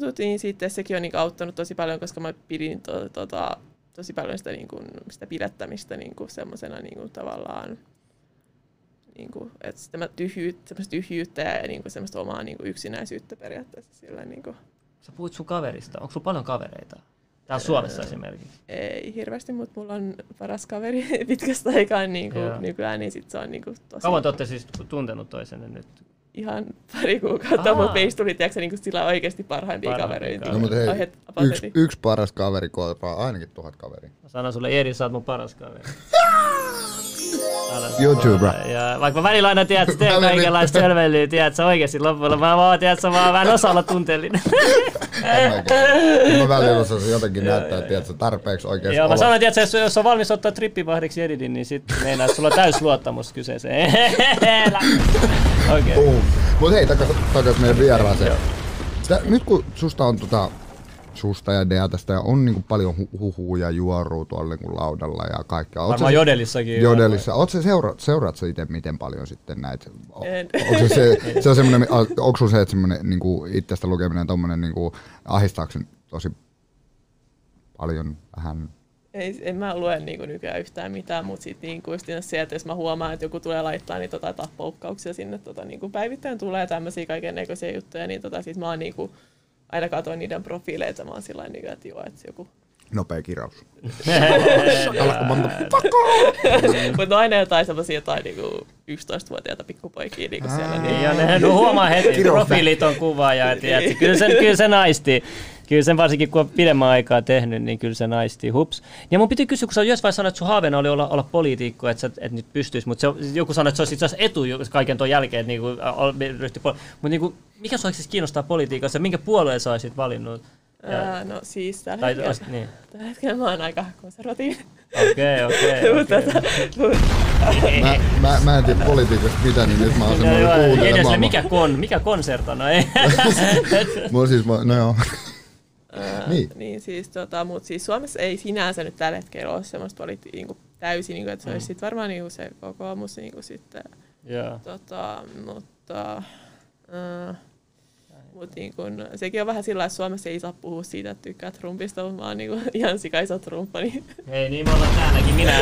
jutut, niin sitten sekin on niin kuin, auttanut tosi paljon, koska mä pidin to, tota, tosi paljon sitä, niin kuin, sitä pidättämistä niin kuin, semmoisena niin kuin, tavallaan niin kuin, että sitä tyhjyyttä, tyhjyyttä ja niin kuin, semmoista omaa niin kuin, yksinäisyyttä periaatteessa. Sillä, niin kuin, Sä puhuit sun kaverista. Onko sulla paljon kavereita? Täällä Suomessa esimerkiksi? Ei hirveästi, mutta mulla on paras kaveri pitkästä aikaa niin kuin, nykyään, niin sit se on niin kuin, tosi... Kauan te olette siis tuntenut toisenne nyt? Ihan pari kuukautta, mutta meistä tuli tiiäksä, niin kuin sillä oikeasti parhaimpia kavereita. No, mutta hei, yksi, yksi paras kaveri koipaa ainakin tuhat kaveria. Mä sanon sulle, Eri, sä oot mun paras kaveri. YouTuber. Ja vaikka mä välillä aina tiedät, että teen kaikenlaista hölvelyä, tiedät sä oikeesti loppuilla. Mä vaan tiedät sä vaan vähän osa olla tunteellinen. mä välillä osaisin jotenkin näyttää, tiedät sä tarpeeksi oikeesti Joo, mä sanoin, että jos, jos on valmis ottaa trippivahdiksi Eridin, niin sit meinaa, että sulla on täys luottamus kyseeseen. Okei. Okay. Mut hei, takas, takas meidän vieraaseen. Nyt kun susta on tota, susta ja Deatasta ja on niinku paljon hu- huhua ja juoruu tuolla niinku laudalla ja kaikkea. Varmaan Jodelissakin. Jodelissa. Oot se seura- seuraat sä itse miten paljon sitten näitä? Onko se, se, se on semmoinen, onko se, että semmoinen niinku itsestä lukeminen tommonen niinku ahistaako tosi paljon vähän ei, en mä lue niin kuin nykyään yhtään mitään, mutta sitten niin kuin se, että jos mä huomaan, että joku tulee laittaa niin tota, tappoukkauksia sinne tota, niin kuin päivittäin tulee tämmöisiä kaiken näköisiä juttuja, niin tota, sit mä oon niin kuin, aina katsoin niiden profiileita, mä oon sillä tavalla, että joo, että joku... Nopea kiraus. Mutta aina jotain semmoisia jotain niinku 11-vuotiaita pikkupoikia niinku siellä. Niin. Ja ne huomaa heti, profiilit on kuva ja tiedätkö, kyllä, se, kyllä se naisti. Kyllä sen varsinkin kun on pidemmän aikaa tehnyt, niin kyllä se naisti. Hups. Ja mun piti kysyä, kun sä jossain vaiheessa sanoit, että sun haaveena oli olla, olla poliitikko, että sä et nyt pystyisi, mutta se, joku sanoi, että se olisi itse asiassa etu kaiken tuon jälkeen, että niinku, ryhtyi poli- Mutta niinku, mikä sua siis kiinnostaa politiikassa, minkä puolueen sä olisit valinnut? Ja, no siis tällä tai, hetkellä, niin. tällä hetkellä mä oon aika konservatiivinen. Okei, okei. mä, mä en tiedä politiikasta mitä, niin nyt mä oon semmoinen kuuntelemaan. Mikä kon, mikä konserta, no ei. Mulla siis, no joo. Uh, niin. niin siis, tota, mutta siis Suomessa ei sinänsä nyt tällä hetkellä ole semmoista politi- niinku, täysin, niinku, että se mm. olisi sit varmaan niinku, se kokoomus niinku, sitten. Yeah. Tota, mutta uh, mutta niin kun, sekin on vähän sillä että Suomessa ei saa puhua siitä, että tykkää Trumpista, mutta mä oon niin ihan sika iso Trumpa. Niin. Ei niin, me ollaan täälläkin minä.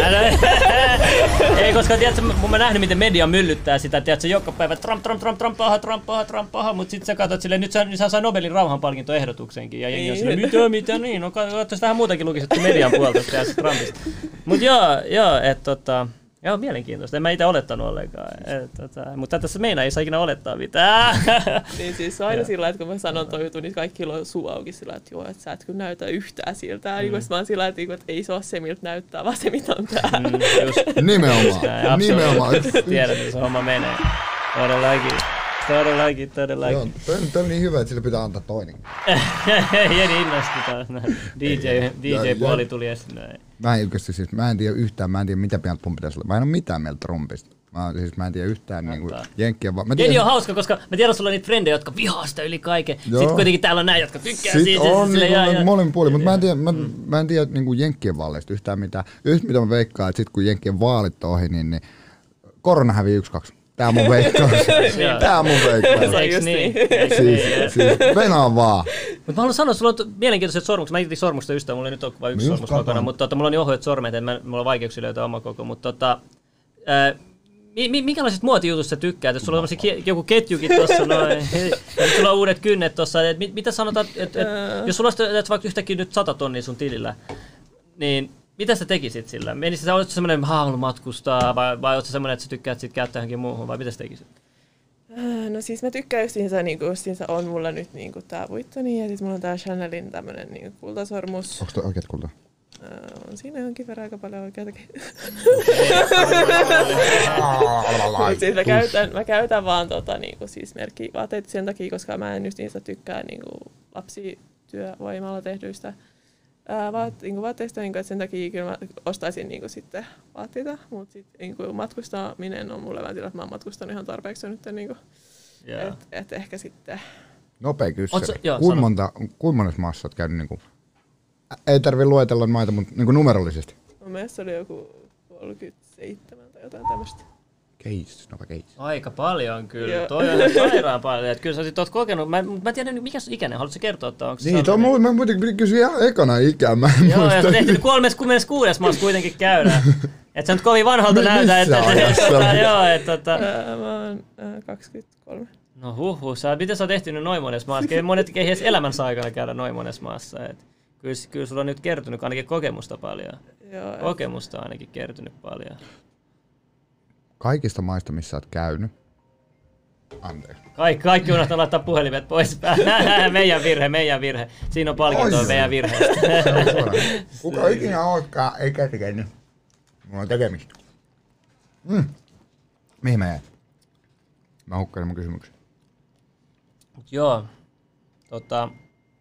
ei, koska tiedätkö, mun mä nähnyt, miten media myllyttää sitä, tiedätkö, joka päivä Trump, Trump, Trump, Trump, paha, Trump, paha, Trump, paha, mutta sitten sä katsot silleen, nyt sä, nyt sä sai Nobelin rauhanpalkintoehdotuksenkin, ja jengi on silleen, niin. mitä, mitä, niin, no katsotaan vähän muutakin lukiset median puolta Trumpista. Mutta joo, joo, että tota, Joo, mielenkiintoista. En mä itse olettanut ollenkaan. tota, mutta tässä meinaa ei saa ikinä olettaa mitään. niin siis aina sillä että kun mä sanon toi juttu, niin kaikki on suu auki sillä että joo, että sä et kyllä näytä yhtään siltä. Mm. Niin mä oon sillä että, että ei se ole se, miltä näyttää, vaan se, mitä on täällä. Mm, just. Nimenomaan. Nimenomaan. Tiedän, että se homma menee. Todellakin. Todellakin, todellakin. Joo, toi, toi on niin hyvä, että sille pitää antaa toinen. Jeni innostui taas. DJ, DJ-puoli tuli esiin. Mä en oikeasti siis, mä en tiedä yhtään, mä en tiedä mitä mieltä mun pitäisi olla. Mä en ole mitään mieltä Trumpista. Mä, siis mä en tiedä yhtään niin kuin, jenkkiä. Mä tiedän, Jeni on hauska, koska mä tiedän, että sulla on niitä frendejä, jotka vihaa sitä yli kaiken. Joo. Sitten kuitenkin täällä on näin, jotka tykkää Sitten siitä. on niin ja, ja, molemmin puolin, mutta mä en tiedä, mä, mm. mä en tiedä niin kuin jenkkien vaaleista yhtään mitään. Yhtä mitä mä veikkaan, että sit kun jenkkien vaalit on ohi, niin, niin korona hävii yksi kaksi. Tää on mun veikkaus. Tää on mun veikkaus. Eiks niin? siis, siis venaa vaan. Mutta mä haluan sanoa, että sulla on mielenkiintoiset sormukset. Mä etin sormusta ystävä, mulla ei nyt ole vain yksi sormus kotona, mutta tota, mulla on niin ohuet sormet, että mä, mulla on vaikeuksia löytää oma koko. Mutta tota, ää, mi, minkälaiset muotijutusta sä tykkäät? Jos sulla on joku ketjukin tuossa noin, ja sulla on uudet kynnet tuossa, että mit, mitä sanotaan, että et, jos sulla olisi vaikka yhtäkkiä nyt sata tonnia sun tilillä, niin mitä sä tekisit sillä? Menisit sä, oletko semmoinen, että haluan matkustaa, vai, vai oletko semmoinen, että sä tykkäät sit käyttää johonkin muuhun, vai mitä sä tekisit? Äh, no siis mä tykkään justiinsa, niin kuin, justiinsa on mulla nyt niin kuin tää Vuittoni, ja siis mulla on tää Chanelin tämmönen niin kultasormus. Onko toi oikeat kulta? Uh, on siinä jonkin verran aika paljon oikeatakin. siis mä käytän, mä käytän vaan tota, niin kuin, siis merkkivaateita sen takia, koska mä en just niistä tykkää niin kuin, lapsityövoimalla tehdyistä ää, vaat, niin vaatteista, niin kuin, että sen takia kyllä mä ostaisin niin kuin, sitten vaatteita, mutta sitten niin kuin, matkustaminen on mulle välillä, että mä oon matkustanut ihan tarpeeksi nyt, niin kuin, Joo. et, et ehkä sitten Nopea kysymys. Kuinka monta, kuinka monessa maassa oot käynyt niinku, ei tarvi luetella maita, mutta niinku numerollisesti. mun mielestä se oli joku 37 tai jotain tämmöistä. Case, nova case. Aika paljon kyllä. Joo. Toi on sairaan paljon. Että kyllä sä sit oot kokenut. Mä, mä en tiedä, mikä sun ikäinen. Haluatko kertoa, että onko se Niin, sellainen- muu, mä muuten kysyä ihan ekana ikää, mä en Joo, ja muista. sä tehtiin 36 maassa kuitenkin käydä. Et sä nyt kovin vanhalta näytä. Että, missä että, ajassa? että, joo, että, tota, mä oon ää, 23. no huhhuh, sä, miten sä oot ehtinyt noin monessa maassa? Monet ei edes elämänsä aikana käydä noin monessa maassa. Et, kyllä, kyllä sulla on nyt kertynyt ainakin kokemusta paljon. Joo, et- Kokemusta on ainakin kertynyt paljon. Kaikista maista, missä sä oot käynyt. Anteeksi. Kaikki, kaikki unohtaa laittaa puhelimet pois. meidän virhe, meidän virhe. Siinä on palkintoa Oi. meidän virheestä. Suoraan. Kuka ikinä ootkaan, ei käsikäinen. Mulla on tekemistä. Mm. Mihin mä jäin? Mä hukkasin mun kysymyksen. Joo. Tota,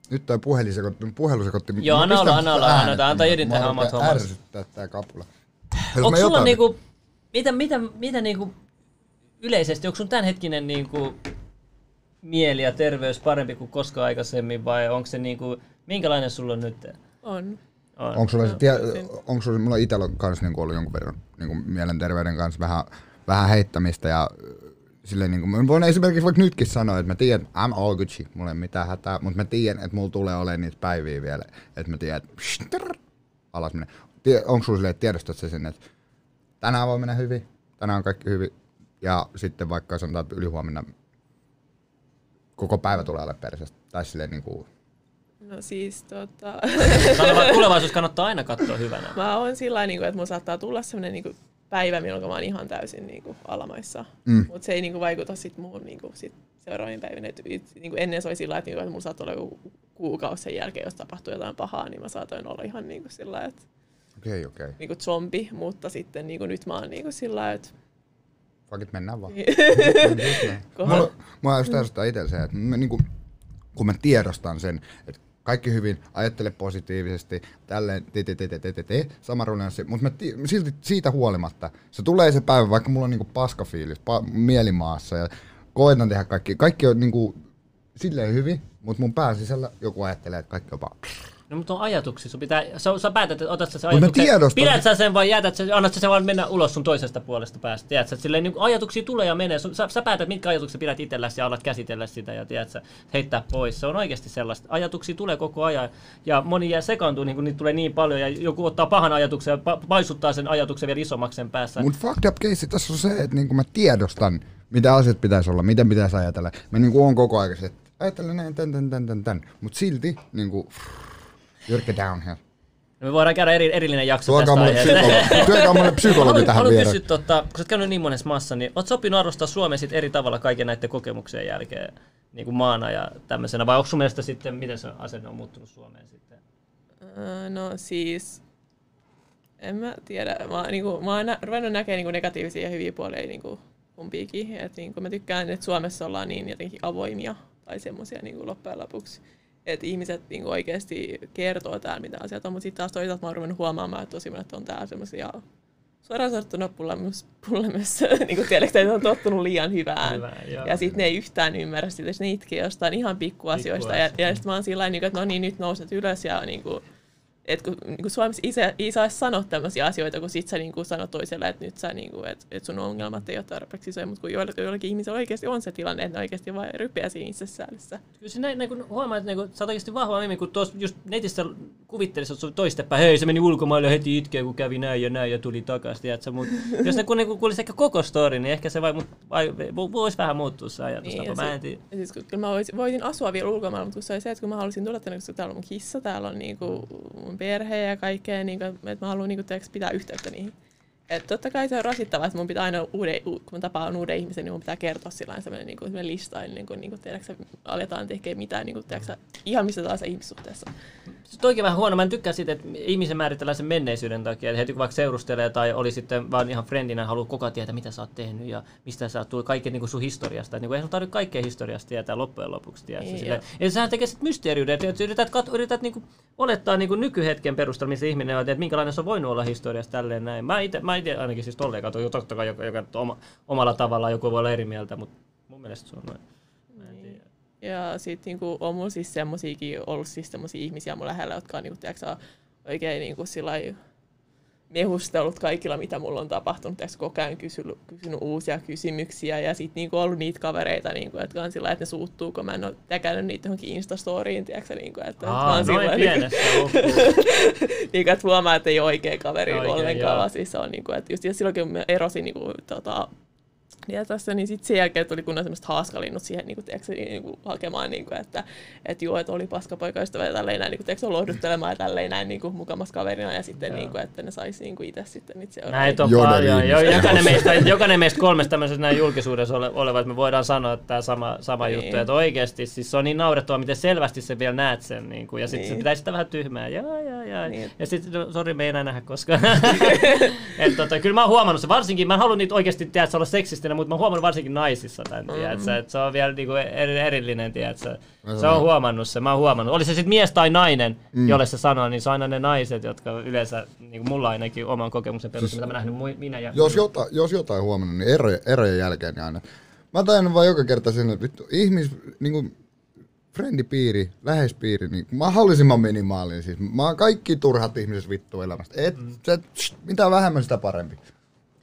Nyt toi puhelin sekoitti, puhelu sekoitti. Joo, anna olla, anna olla, anna- anna Jedin Mä tehdä rupean omat hommansa. ärsyttää tää kapula. Onko sulla niinku, mitä, mitä, mitä niinku yleisesti, onko sun tämänhetkinen niinku mieli ja terveys parempi kuin koskaan aikaisemmin vai onko se niinku, minkälainen sulla on nyt? on. On. Onko sulla, No, tie, onko sulla, mulla itsellä on kanssa niinku ollut jonkun verran niinku mielenterveyden kanssa vähän, vähän heittämistä ja äh, silleen niinku, mä voin esimerkiksi vaikka nytkin sanoa, että mä tiedän, I'm all Gucci, mulla ei mitään hätää, mutta mä tiedän, että mulla tulee olemaan niitä päiviä vielä, että mä tiedän, että psh, trrr, alas menee. Onko sulla silleen, että tiedostat sä sen, että tänään voi mennä hyvin, tänään on kaikki hyvin, ja sitten vaikka sanotaan, että ylihuomenna koko päivä tulee olemaan perseestä, tai silleen niinku, No siis tota, Sano vaan, tulevaisuus kannattaa aina katsoa hyvänä. mä oon sillä niin että mulla saattaa tulla sellainen niin päivä, milloin mä oon ihan täysin niin kuin, alamaissa. Mm. Mutta se ei niin kuin, vaikuta sit muuhun niin kuin, sit seuraaviin päivinä. Et, niin kuin ennen se oli sillä että, niin kuin, että mulla saattoi olla joku kuukausi sen jälkeen, jos tapahtuu jotain pahaa, niin mä saatoin olla ihan niin kuin, sillä että okei, okei, niin kuin zombi, mutta sitten niin kuin, nyt mä oon niin kuin, sillä että fuck it, mennään vaan. Mulla, mulla just ärsyttää itsellä se, että mä, niinku, kun mä tiedostan sen, että kaikki hyvin, ajattele positiivisesti, tälleen, te, te, te, te, te, te, te, sama runanssi, mutta silti siitä huolimatta, se tulee se päivä, vaikka mulla on niinku paskafiilis, pa- mielimaassa ja koitan tehdä kaikki, kaikki on niinku silleen hyvin, mutta mun pää sisällä joku ajattelee, että kaikki on vaan No mutta on ajatuksia. Sun pitää, sä, sä päätät, että otat sä sen mä ajatuksen. tiedostan. Pidät sä sen vai jätät sä, annat sä sen vaan mennä ulos sun toisesta puolesta päästä. Tiedät sä, että silleen, niin ajatuksia tulee ja menee. Sun, sä, sä, päätät, mitkä ajatuksia pidät itselläsi ja alat käsitellä sitä ja tiedät sä, heittää pois. Se on oikeasti sellaista. Ajatuksia tulee koko ajan ja moni jää sekaantuu, niin kun niitä tulee niin paljon ja joku ottaa pahan ajatuksen ja pa- paisuttaa sen ajatuksen vielä isommaksi sen päässä. Mut fucked up case tässä on se, että niinku mä tiedostan, mitä asiat pitäisi olla, miten pitäisi ajatella. Mä niinku on koko ajan että ajattelen näin, tän, tän, tän, tän, tän. Mut silti niinku, jyrkkä downhill. Me voidaan käydä eri, erillinen jakso Tuokaa tästä psykologi, tuokaa mulle psykologi Haluan- tähän haluan viereen. kysyä, tota, kun sä oot käynyt niin monessa maassa, niin oot sä oppinut arvostaa Suomea sit eri tavalla kaiken näiden kokemuksien jälkeen niin kuin maana ja tämmöisenä, vai onko sun mielestä sitten, miten se asenne on muuttunut Suomeen sitten? Öö, No siis, en mä tiedä. Mä, niinku, mä oon nä- ruvennut näkemään niinku negatiivisia ja hyviä puolia niinku, kumpiikin. Et, niinku, mä tykkään, että Suomessa ollaan niin jotenkin avoimia tai semmoisia niinku, loppujen lopuksi. Että ihmiset niinku, oikeasti kertoo täällä, mitä asiat on. Mutta sitten taas toisaalta mä oon ruvennut huomaamaan, että tosi monet on täällä semmoisia suoraan sanottuna pullemus, pullemus niin kuin tiedätkö, että on tottunut liian hyvään. Hyvä, joo. ja sitten ne ei yhtään ymmärrä sitä, että ne itkee jostain ihan pikkuasioista. Ja, ja sitten mä oon sillä lailla, että no niin, nyt nouset ylös ja niin kuin, et kun, niin kuin Suomessa isä, ei saa sanoa tämmöisiä asioita, kun sit sä niin kuin sanot toiselle, että nyt sä, niin kuin, että, että sun ongelmat ei ole tarpeeksi isoja, mutta kun joillakin, joillakin ihmisillä oikeasti on se tilanne, että ne oikeasti vaan rypeää siinä itsesäädössä. Kyllä se näin, näin kun huomaa, että niin sä oot oikeasti vahva mimi, kun tuossa just netissä kuvittelisi, että se toistepäin, hei se meni ulkomaille heti itkee, kun kävi näin ja näin ja tuli takaisin, tiedätkö, mutta jos ne kun niin kuulisi ehkä koko story, niin ehkä se vai, mut, vai, voisi vähän muuttua se ajatustapa, Niin, ja mä en tiedä. Siis, kun kyllä mä voisin, voisin asua vielä ulkomailla, mutta kun se oli se, että kun mä halusin tulla tänne, koska täällä on mun kissa, täällä on niinku mun perhe ja kaikkea, niinku, että mä haluan niinku, tiiäks, pitää yhteyttä niihin. Et totta kai se on rasittavaa, että mun pitää aina, uuden, kun mä tapaan uuden ihmisen, niin mun pitää kertoa sillä sellainen, niin kuin, sellainen lista, niin kuin, niin kuin, tiedätkö, aletaan tekemään mitään, niin kuin, tiedätkö, ihan missä tahansa ihmissuhteessa. Se toikin vähän huono. Mä en tykkää siitä, että ihmisen määritellään sen menneisyyden takia. Että heti kun vaikka seurustelee tai oli sitten vaan ihan friendinä, haluaa koko ajan tietää, mitä sä oot tehnyt ja mistä sä oot tullut, kaiken niin kuin sun historiasta. Niin kuin, ei sun tarvitse kaikkea historiasta tietää loppujen lopuksi. Tietää. Niin, Sille, ja sehän tekee sitten mysteeriyden. Että yrität, kat, yrität niin kuin olettaa niin kuin nykyhetken perusteella, missä ihminen on, että minkälainen se on voinut olla historiasta tälleen näin. Mä itse, mä ite ainakin siis tolleen katson, totta kai joka, joka oma, omalla tavallaan joku voi olla eri mieltä, mutta mun mielestä se on noin. En tiedä. Ja sitten niinku, on mulla siis semmosiakin ollut siis semmosia ihmisiä mun lähellä, jotka on niinku, tiedätkö, oikein niinku, sillai, mehustellut kaikilla, mitä mulla on tapahtunut. Tiedätkö, koko ajan kysynyt, kysynyt uusia kysymyksiä ja sitten niinku, ollut niitä kavereita, niinku, jotka on sillä että ne suuttuu, kun mä en ole täkännyt niitä johonkin Instastoriin. Tiedätkö, niinku, että, Aa, että mä oon noin sillä pienestä niin, että huomaa, että ei ole oikea kaveri Oikein, ollenkaan, vaan siis on niin kuin, että just ja silloin kun mä erosin niin kuin, tota, ja tässä, niin sitten sen jälkeen tuli kunnon semmoista haaskalinnut siihen niin kuin, tiedätkö, niin kuin, hakemaan, niin kuin, että et joo, että oli paskapoikaystävä ja tälleen näin, niin kuin, tiedätkö, lohduttelemaan ja tälleen näin niin kuin, mukamas kaverina ja sitten, Joo. niin kuin, että ne saisi niin kuin, itse sitten niitä seuraavia. Näitä on paljon. Jo, jokainen, meistä, jokainen meistä kolmesta tämmöisessä näin julkisuudessa ole, oleva, että me voidaan sanoa, että tämä sama, sama Niin. juttu. Että oikeasti siis se on niin naurettavaa, miten selvästi se vielä näet sen. Niin kuin, ja sitten Niin. se pitäisi sitä vähän tyhmää. Jaa, jaa, jaa. Niin. Ja sitten, no, sori, me ei enää nähdä koskaan. Et, tota, kyllä mä oon huomannut se. Varsinkin, mä en halua niitä oikeasti tiedätkö, olla seksistinen, mutta mä huomannut varsinkin naisissa tämän. Mm. Tiedätkö, että se on vielä niin kuin eri, erillinen. Tiedätkö, Mä se on huomannut se. Mä oon huomannut. Oli se sitten mies tai nainen, mm. jolle se sanoo, niin se on aina ne naiset, jotka yleensä, niin kuin mulla ainakin oman kokemuksen perusteella, mitä mä nähnyt minä ja Jos, jota, jos jotain huomannut, niin erojen, erojen jälkeen niin aina. Mä tajan vaan joka kerta sen, että vittu, ihmis, niinku, friendipiiri, läheispiiri, niin mahdollisimman minimaalinen. Siis mä oon kaikki turhat ihmiset vittu elämästä. Et, mm. se, tst, mitä vähemmän, sitä parempi.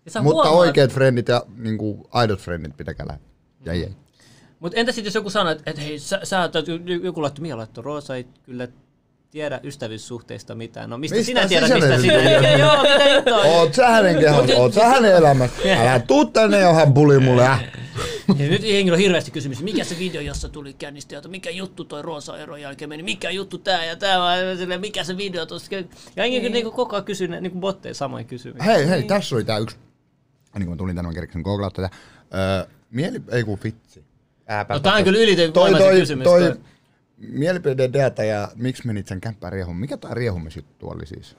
Mutta huomaat- oikeat friendit ja niinku, aidot friendit pitäkää lähellä. Ja ei. Mutta entä sitten jos joku sanoo, että, että hei, sä, sä oot- joku laittoi, Mia laittoi, Roosa ei kyllä tiedä ystävyyssuhteista mitään. No mistä, Mistä sinä tiedät, mistä sinä tiedät? Joo, mitä juttua? Oot sä hänen kehossa, oot sä hänen elämässä. Älä tuu tänne johon buli mulle. Äh. Ja nyt henkilö on hirveästi kysymys, mikä se video, jossa tuli käynnistäjältä, mikä juttu toi Roosa eron jälkeen meni, mikä juttu tää ja tää, mikä se video tuossa. Ja henki niin. niin koko ajan kysyy niin botteja samoin kysymyksiä. Hei, hei, tässä oli tää yksi. Niin kun mä tulin tänne, mä kerksin googlaa tätä. Öö, mieli, ei kun vitsi. Ääpä No tää on kyllä toi, ylivoimaisin toi, kysymys. toi, toi. mielipide data ja miksi menit sen kämppään riehumaan? Mikä tää riehumisjuttu oli siis?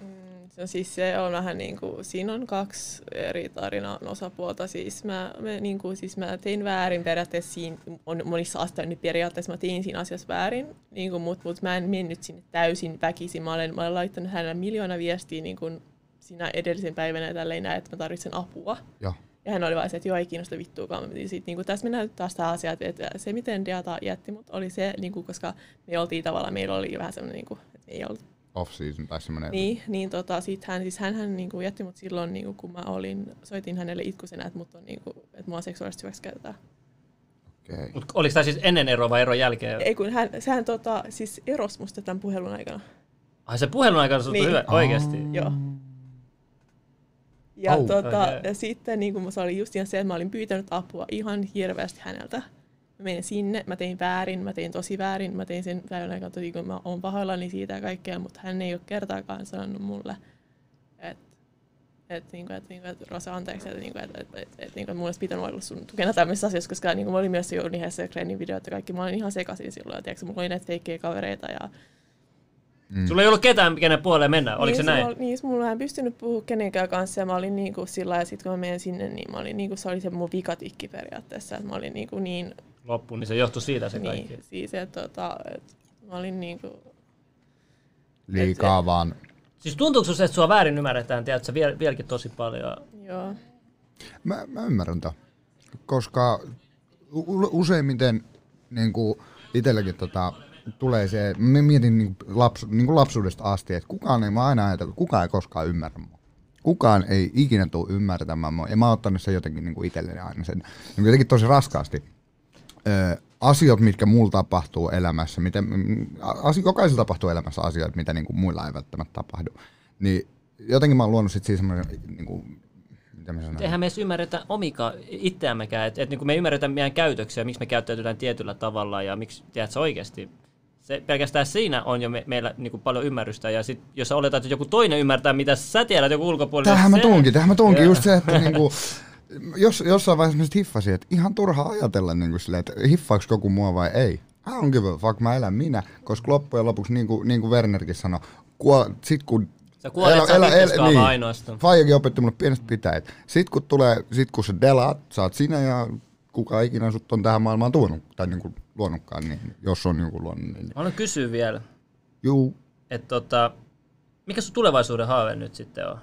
Se on siis se on vähän niin kuin, siinä on kaksi eri tarinan osapuolta. Siis mä, mä, niin kuin, siis mä tein väärin periaatteessa siinä, on monissa asioissa niin periaatteessa mä tein siinä asiassa väärin, niin kuin, mutta mut mä en mennyt sinne täysin väkisin. Mä olen, mä olen laittanut hänelle miljoona viestiä niin kuin siinä edellisen päivänä ja tälleen näin, että mä tarvitsen apua. Joo. Ja hän oli vaan se, että joo, ei kiinnosta vittuakaan. Sitten niin tässä mennään nyt taas tämä asia, että- se miten Deata jätti mut oli se, niin kuin, koska me oltiin tavallaan, meillä oli vähän semmoinen, niin kuin, että me ei ollut Off-season tai semmonen. niin, niin tota, sit hän, siis hän, hän niinku jätti mut silloin, niinku, kun mä olin, soitin hänelle itkusena, että, mut on, niinku, että mua seksuaalisesti hyväksikäytetään. Okay. Mut oliko tämä siis ennen eroa vai eron jälkeen? Ei kun hän, sehän tota, siis erosi musta tämän puhelun aikana. Ai se puhelun aikana Niin. hyvä, oikeesti. Joo. Ja, Au. tota, Okei. ja sitten niin kun se oli just se, että mä olin pyytänyt apua ihan hirveästi häneltä. Mä menin sinne, mä tein väärin, mä tein tosi väärin, mä tein sen päivän aikana tosi, kun mä oon pahoillani siitä ja kaikkea, mutta hän ei ole kertaakaan sanonut mulle, että et, niinku, et, niinku, et, Rosa, anteeksi, että niinku, et, et, et, et, niinku, mulla olisi pitänyt olla sun tukena tämmöisessä asiassa, koska niinku, mä olin myös jo yhdessä Glennin videot ja kaikki, mä olin ihan sekaisin silloin, ja tiiäksä, mulla oli näitä feikkejä kavereita ja Mm. Sulla ei ollut ketään, kenen puoleen mennä, oliko se niin, näin? Mulla, niin, mulla en pystynyt puhua kenenkään kanssa ja mä olin niinku sillä ja sitten kun mä menen sinne, niin mä olin niinku, se oli se mun vikatikki periaatteessa, että mä olin niinku niin, Loppuun, niin se johtui siitä se kaikki. niin siis, että tota, et, mä olin niinku, Liikaa vaan. Siis tuntuuko susta, että sua väärin ymmärretään, tiedätkö, viel, vieläkin tosi paljon? joo, Mä, mä ymmärrän tämän. Koska u- useimmiten niin kuin itselläkin tota, tulee se, mä mietin niin lapsu, niin kuin lapsuudesta asti, että kukaan ei, mä aina ajatellut, kukaan ei koskaan ymmärrä mua. Kukaan ei ikinä tule ymmärtämään mua. Ja mä oon ottanut sen jotenkin niin kuin itselleni aina sen. Niin jotenkin tosi raskaasti. Ö, asiat, mitkä mulla tapahtuu elämässä, miten, asi, jokaisella tapahtuu elämässä asioita, mitä niin kuin muilla ei välttämättä tapahdu. Niin jotenkin mä oon luonut sit siihen semmoinen, niin kuin, Eihän me edes ymmärretä omika itseämmekään, että et, niin me ei ymmärretä meidän käytöksiä, miksi me käyttäytytään tietyllä tavalla ja miksi, tiedätkö, oikeasti se, pelkästään siinä on jo me, meillä niin kuin paljon ymmärrystä, ja sit, jos sä oletat, että joku toinen ymmärtää, mitä sä tiedät joku ulkopuolella. Tähän mä tuunkin, tähän mä tuunkin Joo. just se, että niinku, jos, jossain vaiheessa mä hiffasin, että ihan turha ajatella niinku silleen, että hiffaaks joku mua vai ei. I don't give a fuck, mä elän minä, koska loppujen lopuksi, niin kuin, niin kuin Wernerkin sanoi, kuo, sit kun Sä kuolet, sä oot niin. ainoastaan. Faijakin opetti mulle pienestä pitäen. Sit kun tulee, sit kun sä delaat, sä oot sinä ja kuka ikinä sut on tähän maailmaan tuonut, tai niinku luonutkaan, niin jos on joku luonut, niin Mä haluan kysyä vielä, juu. että tota, mikä sun tulevaisuuden haave nyt sitten on?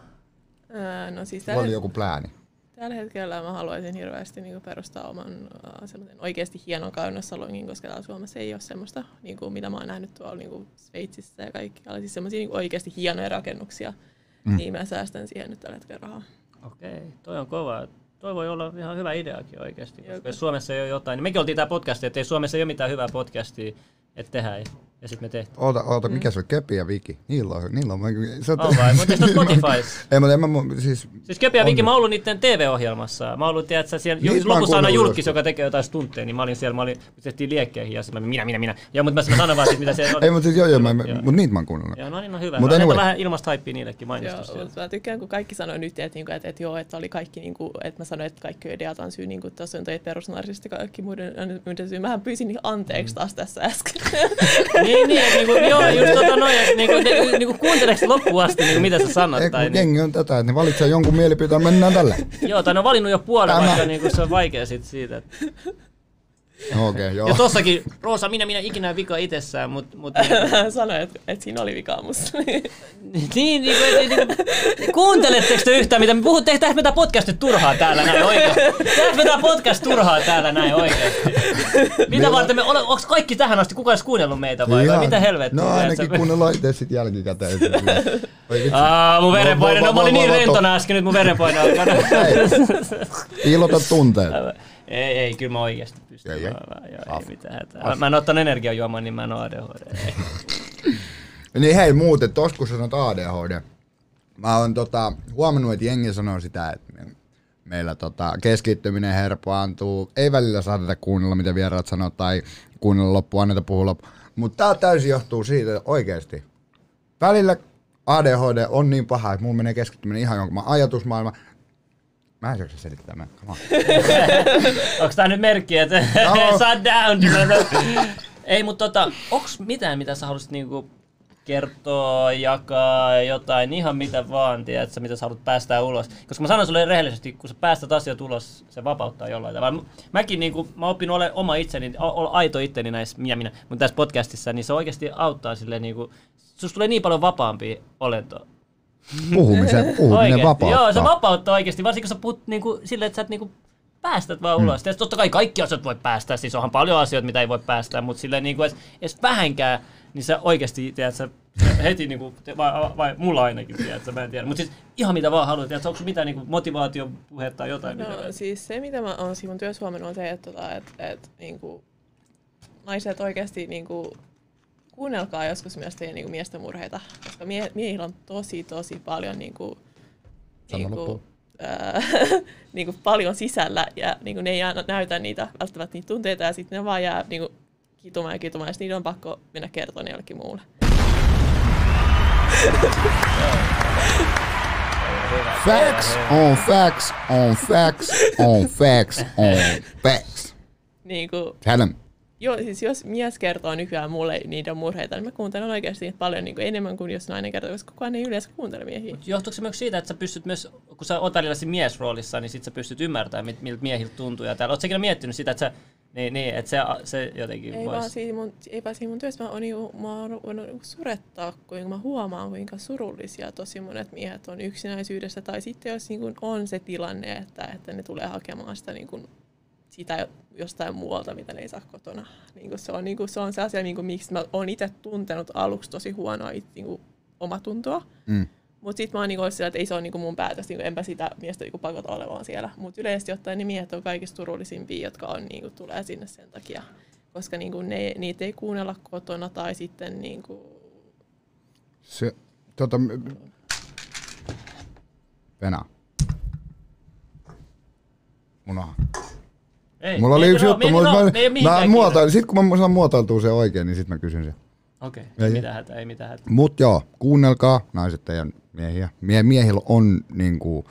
Ää, no siis Sulla tällä, oli joku plääni. tällä hetkellä mä haluaisin hirveästi niin perustaa oman uh, sellaisen oikeasti hienon kauneusalongin, koska täällä Suomessa ei ole semmoista, niin kuin, mitä mä oon nähnyt tuolla niin kuin Sveitsissä ja kaikkialla. Siis semmoisia niin oikeasti hienoja rakennuksia. Mm. Niin mä säästän siihen nyt tällä hetkellä rahaa. Okei, toi on kova. Toi voi olla ihan hyvä ideakin oikeasti. Koska jos Suomessa ei ole jotain, niin mekin oltiin tää podcasti, että ei Suomessa ei ole mitään hyvää podcastia, että tehdään. Ja sitten me tehtiin. Oota, oota, mikä se on? Kepi ja Viki? Niillä on, niillä on. Sä, On vai? Mutta eikö ne Spotifys? Ei, mutta en mä, siis, Siis Köpi ja On Viki, mä oon ollut niiden TV-ohjelmassa. Mä oon ollut, tiedätkö, siellä oon lopussa aina julkis, joka tekee jotain stuntteja, niin mä olin siellä, mä olin, me tehtiin liekkeihin ja sitten mä, minä, minä, minä. Ja mutta mä, mä sanon vaan sit, mitä se on. ei, mutta siis joo, joo, mä, Joo. mut niitä mä oon kuunnellut. Joo, no niin, on hyvä. Mut Mut anyway. vähän ilmasta haippia niillekin Joo, mainostus siellä. mutta mä tykkään, kun kaikki sanoo nyt, että, niinku, että, että joo, että oli kaikki, niinku, että mä sanoin, että kaikki on ideatan syy, niin kuin tuossa on toi perusnarsista kaikki muiden, muiden syy. Mähän pyysin niin anteeksi taas tässä äsken. niin, niin, että niinku, joo, just tota noin, että niinku, ne, niinku, kuunteleeko loppuun asti, niinku, mitä sä sanot? Ei, tai, niin, jengi on tätä, että ne valitsee jonkun mielipiteen, mennään tällä. joo, tai ne on valinnut jo puolen, Tämä. vaikka niinku, se on vaikea sit siitä. Että. No, Okei, okay, joo. Ja tossakin, Roosa, minä, minä ikinä vika itsessään, mutta mut, niinku, Hän sanoi, että, että siinä oli vikaa musta. Niin, niin, kuin, niin, niin kuunteletteko te yhtään, mitä me puhutte? Tehdäänkö me tää podcast nyt turhaa täällä näin oikeasti? Tehdäänkö me tää podcast turhaa täällä näin oikeasti? Mitä Meillä- varten me, ole, onko kaikki tähän asti, kukaan edes kuunnellut meitä vai, vai Ihan- mitä helvettiä? No ainakin kuunnellaan itse sit jälkikäteen. Aa, mun verenpaine, no mä olin niin rentona äsken, nyt mun verenpaine. Ei, Piilota tunteet. Ei, ei, kyllä mä oikeasti pystyn. Ei. Mä- Joo, ei mitään hätää. Mä, mä en ottanut energiajuomaa, niin mä en oo ADHD. Niin hei muuten, tos kun sanot ADHD. Mä oon tota, huomannut, että jengi sanoo sitä, että me- meillä tota, keskittyminen herpaantuu. Ei välillä saateta kuunnella, mitä vieraat sanoo, tai kuunnella loppuun, anneta puhua loppu. Mutta tää täysin johtuu siitä, että oikeesti. Välillä ADHD on niin paha, että mulla menee keskittyminen ihan jonkun ajatusmaailma. Mä en jaksa selittää, mä. Come on. Onko tää nyt merkki, että No. shut down? Ei, mutta tota, onks mitään, mitä sä haluaisit niinku kertoa, jakaa, jotain, ihan mitä vaan, tiedätkö, mitä sä haluat päästää ulos. Koska mä sanon sulle rehellisesti, kun sä päästät asiat ulos, se vapauttaa jollain tavalla. Mäkin niinku, mä oon oppinut ole oma itseni, olla aito itteni näissä, minä, minä, mutta tässä podcastissa, niin se oikeasti auttaa silleen niinku, susta tulee niin paljon vapaampi olento. Puhumisen, puhuminen vapauttaa. Joo, se vapauttaa oikeasti, varsinkin kun sä puhut niinku, silleen, että sä et niinku päästät vaan ulos. Mm. Totta kai kaikki asiat voi päästää, siis onhan paljon asioita, mitä ei voi päästää, mutta silleen niinku edes, edes vähänkään, niin sä oikeasti, tiedät, sä heti niinku, vai, vai, mulla ainakin, tiedät, sä, mä en tiedä. Mutta siis ihan mitä vaan haluat, tiedät, onko sun mitään niinku motivaatiopuhetta tai jotain? No mitä, siis se, mitä mä oon siinä mun työssä huomannut, on se, että, tota, että, että niinku, naiset oikeasti niinku, kuunnelkaa joskus myös teidän niinku, miesten murheita, koska mie, miehillä on tosi, tosi paljon niinku, Sano niinku, ää, niinku, paljon sisällä ja niinku, ne ei aina näytä niitä välttämättä niitä tunteita ja sitten ne vaan jää niinku, kitumaan ja kitumaan ja niiden on pakko mennä kertoa ne jollekin muulle. Facts on facts on facts on facts on facts. Niinku, Tell 'em. Joo, siis jos mies kertoo nykyään mulle niiden murheita, niin mä kuuntelen oikeasti niitä paljon niin kuin enemmän kuin jos nainen kertoo, koska kukaan ei yleensä kuuntele miehiä. Johtuuko se myös siitä, että sä pystyt myös, kun sä oot välillä siinä miesroolissa, niin sit sä pystyt ymmärtämään, miltä miehiltä tuntuu ja täällä. Ootko sä ikinä miettinyt sitä, että sä, niin, niin, että se, se jotenkin Ei vois... vaan, siinä mun, ei vaan siinä mun työssä mä oon, niinku, mä oon niinku surettaa, kuinka mä huomaan, kuinka surullisia tosi monet miehet on yksinäisyydessä. Tai sitten jos niinku on se tilanne, että, että ne tulee hakemaan sitä, niinku, sitä jostain muualta, mitä ne ei saa kotona. Niinku se, on, niinku, se on se asia, niinku, miksi mä oon itse tuntenut aluksi tosi huonoa it, niinku, omatuntoa. Mm. Mutta sitten mä oon niinku sillä, että ei se ole niinku mun päätös, niinku enpä sitä miestä niinku pakota olemaan siellä. Mutta yleisesti ottaen ne miehet on kaikista surullisimpia, jotka on, niinku, tulee sinne sen takia. Koska niinku ne, niitä ei kuunnella kotona tai sitten niinku, Se, tota, Venä. Unoha. Ei, Mulla oli ei, yksi juttu, no, mä, ei ole mä, muotoilin, sit kun mä saan muotoiltua se oikein, niin sit mä kysyn se. Okei, Ei. ei mitään hätää, ei mitään hätää. Mut joo, kuunnelkaa naiset teidän miehiä. Mie- miehillä on niinku,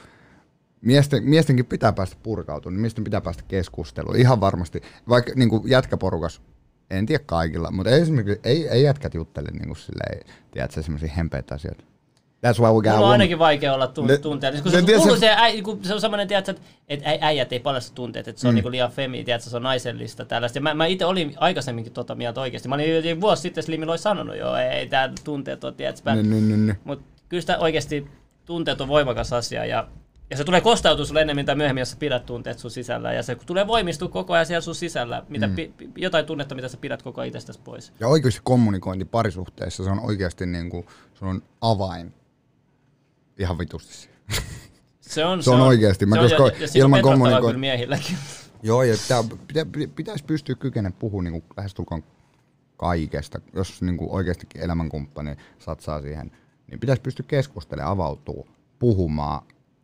miesten, miestenkin pitää päästä purkautumaan, niin miesten pitää päästä keskusteluun. Ihan varmasti, vaikka niinku jätkäporukas, en tiedä kaikilla, mutta esimerkiksi ei, ei jätkät juttele niinku silleen, tiedätkö, semmoisia hempeitä asioita. That's why we got Mulla on ainakin vaikea olla tun- Ne- tunteet. Kun ne se, tiedät se- äi, kun se on semmoinen, tiedätkö, että et äi- äijät ei paljasta tunteet, että se on mm. niinku liian femi, tiedätkö, se on naisellista tällaista. Ja mä, mä itse olin aikaisemminkin tota mieltä oikeasti. Mä olin vuosi sitten Slimillä olisi sanonut jo, ei, ei tää tunteet ole, tiedätkö. Niin, niin, niin, niin. Mutta kyllä sitä oikeasti tunteet on voimakas asia ja, ja se tulee kostautua sulle ennemmin tai myöhemmin, jos sä pidät tunteet sun sisällä. Ja se tulee voimistua koko ajan siellä sun sisällä, mitä mm. pi, jotain tunnetta, mitä sä pidät koko ajan itsestäsi pois. Ja oikeasti kommunikointi parisuhteessa, se on oikeasti niinku, se on avain ihan vitusti. Se on, Se on oikeasti. Mä se on, koska ja, ja, ilman kyllä miehilläkin. Joo, ja pitä, pitä, pitäisi pystyä kykenemään puhumaan niin lähestulkoon kaikesta. Jos niin kuin oikeastikin elämänkumppani satsaa siihen, niin pitäisi pystyä keskustelemaan, avautuu, puhumaan,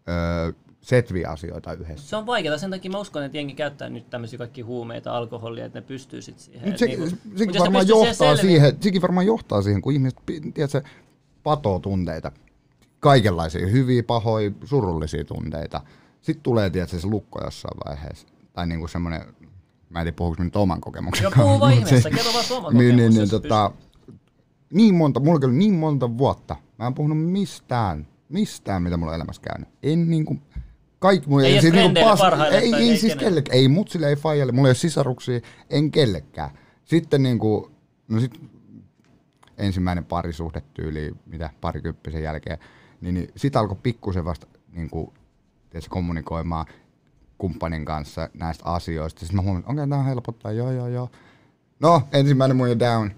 öö, setviä asioita yhdessä. Se on vaikeaa, sen takia mä uskon, että jengi käyttää nyt tämmöisiä kaikki huumeita, alkoholia, että ne pystyy sit siihen. Nyt se, se, mut sekin, varmaan johtaa siihen, sekin varmaan johtaa siihen, kun ihmiset tiedätkö, patoo tunteita. Kaikenlaisia, hyviä, pahoja, surullisia tunteita. Sitten tulee tiedätkö, se lukko jossain vaiheessa. Tai niinku semmoinen, mä en tiedä puhuuko nyt oman kokemuksen Joo, puhu vaan ihmeessä, kerro vaan sun oma niin, niin, niin, tota, niin monta, mulla oli niin monta vuotta. Mä en puhunut mistään, mistään mitä mulla on elämässä käynyt. En niinku, kaikki mun, Ei edes frendeille, parhaille ei, tai ei, ei siis kellekään, ei mutsille, ei faijalle, mulla ei ole sisaruksia, en kellekään. Sitten niinku, no sit ensimmäinen parisuhdetyyli, mitä parikymppisen jälkeen, niin, niin sit alkoi pikkusen vasta niinku, tiedätkö, kommunikoimaan kumppanin kanssa näistä asioista. Sitten mä huomasin, että okei, okay, tämä helpottaa, joo, joo, joo. No, ensimmäinen mun jo down,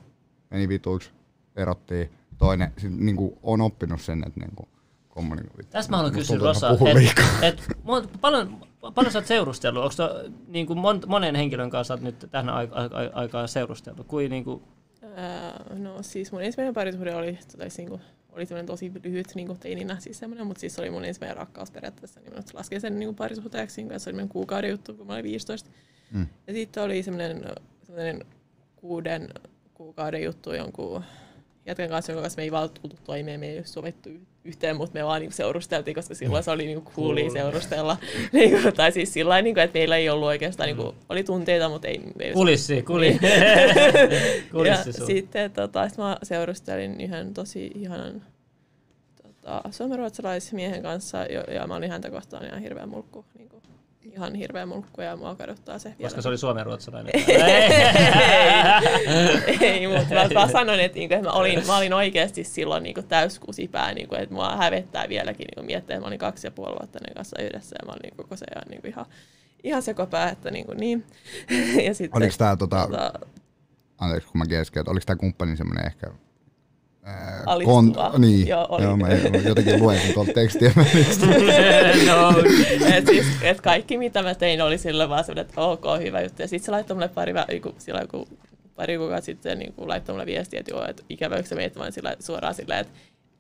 meni vituiksi, erottiin. Toinen, sit, niinku, on oppinut sen, että niinku, kommunikoi. Tästä mä haluan kysyä Rosa, että et, mon, paljon, paljon sä oot seurustellut? Onko niin kuin mon, monen henkilön kanssa oot nyt tähän aikaan aikaa seurustellut? Kui, niin kuin, Ää, no siis mun ensimmäinen parisuhde oli, tai niinku, oli semmoinen tosi lyhyt niinku teininä, siis semmoinen, mutta siis se oli mun ensimmäinen rakkaus periaatteessa, niin mä lasken sen niinku parisuhteeksi, niin se oli meidän kuukauden juttu, kun mä olin 15. Mm. Ja sitten oli semmoinen, semmoinen kuuden kuukauden juttu jonkun jätkän kanssa, jonka kanssa me ei vaan tultu toimeen, me ei sovittu y- yhteen, mutta me vaan niinku seurusteltiin, koska silloin se oli niinku coolia Cool. seurustella. niinku, tai siis sillä lailla, niinku, että meillä ei ollut oikeastaan, niinku, oli tunteita, mutta ei... ei kulissi, kuli. kulissi ja sun. sitten tota, sit mä seurustelin yhden tosi ihanan tota, suomenruotsalaismiehen kanssa, jo, ja mä olin häntä kohtaan ihan hirveä mulkku. Niin kuin, ihan hirveä mulkku, ja mua kaduttaa se Koska vielä. se oli suomenruotsalainen. ei, mutta mä vaan sanoin, että, niinku, että mä, olin, mä olin oikeasti silloin niinku, täyskusipää, niinku, että mua hävettää vieläkin niinku, miettiä, että mä olin kaksi ja puoli vuotta ne kanssa yhdessä, ja mä olin koko se ajan niinku, ihan, ihan sekopää, että niinku, niin. ja sitten, Oliko tää tota, tota, anteeksi kun mä keskeytän, oliko tää kumppani semmonen ehkä ää, Alistuva. niin, Joo, oli. joo, mä jotenkin luen sen tuolta tekstiä no, et siis, et kaikki mitä mä tein oli silloin vaan semmoinen, että ok, hyvä juttu. Ja sitten se laittoi mulle pari, joku, sillä joku, pari kuukautta sitten niin kuin laittoi mulle viestiä, että joo, että ikäväykö sä meet vaan sillä, suoraan silleen, että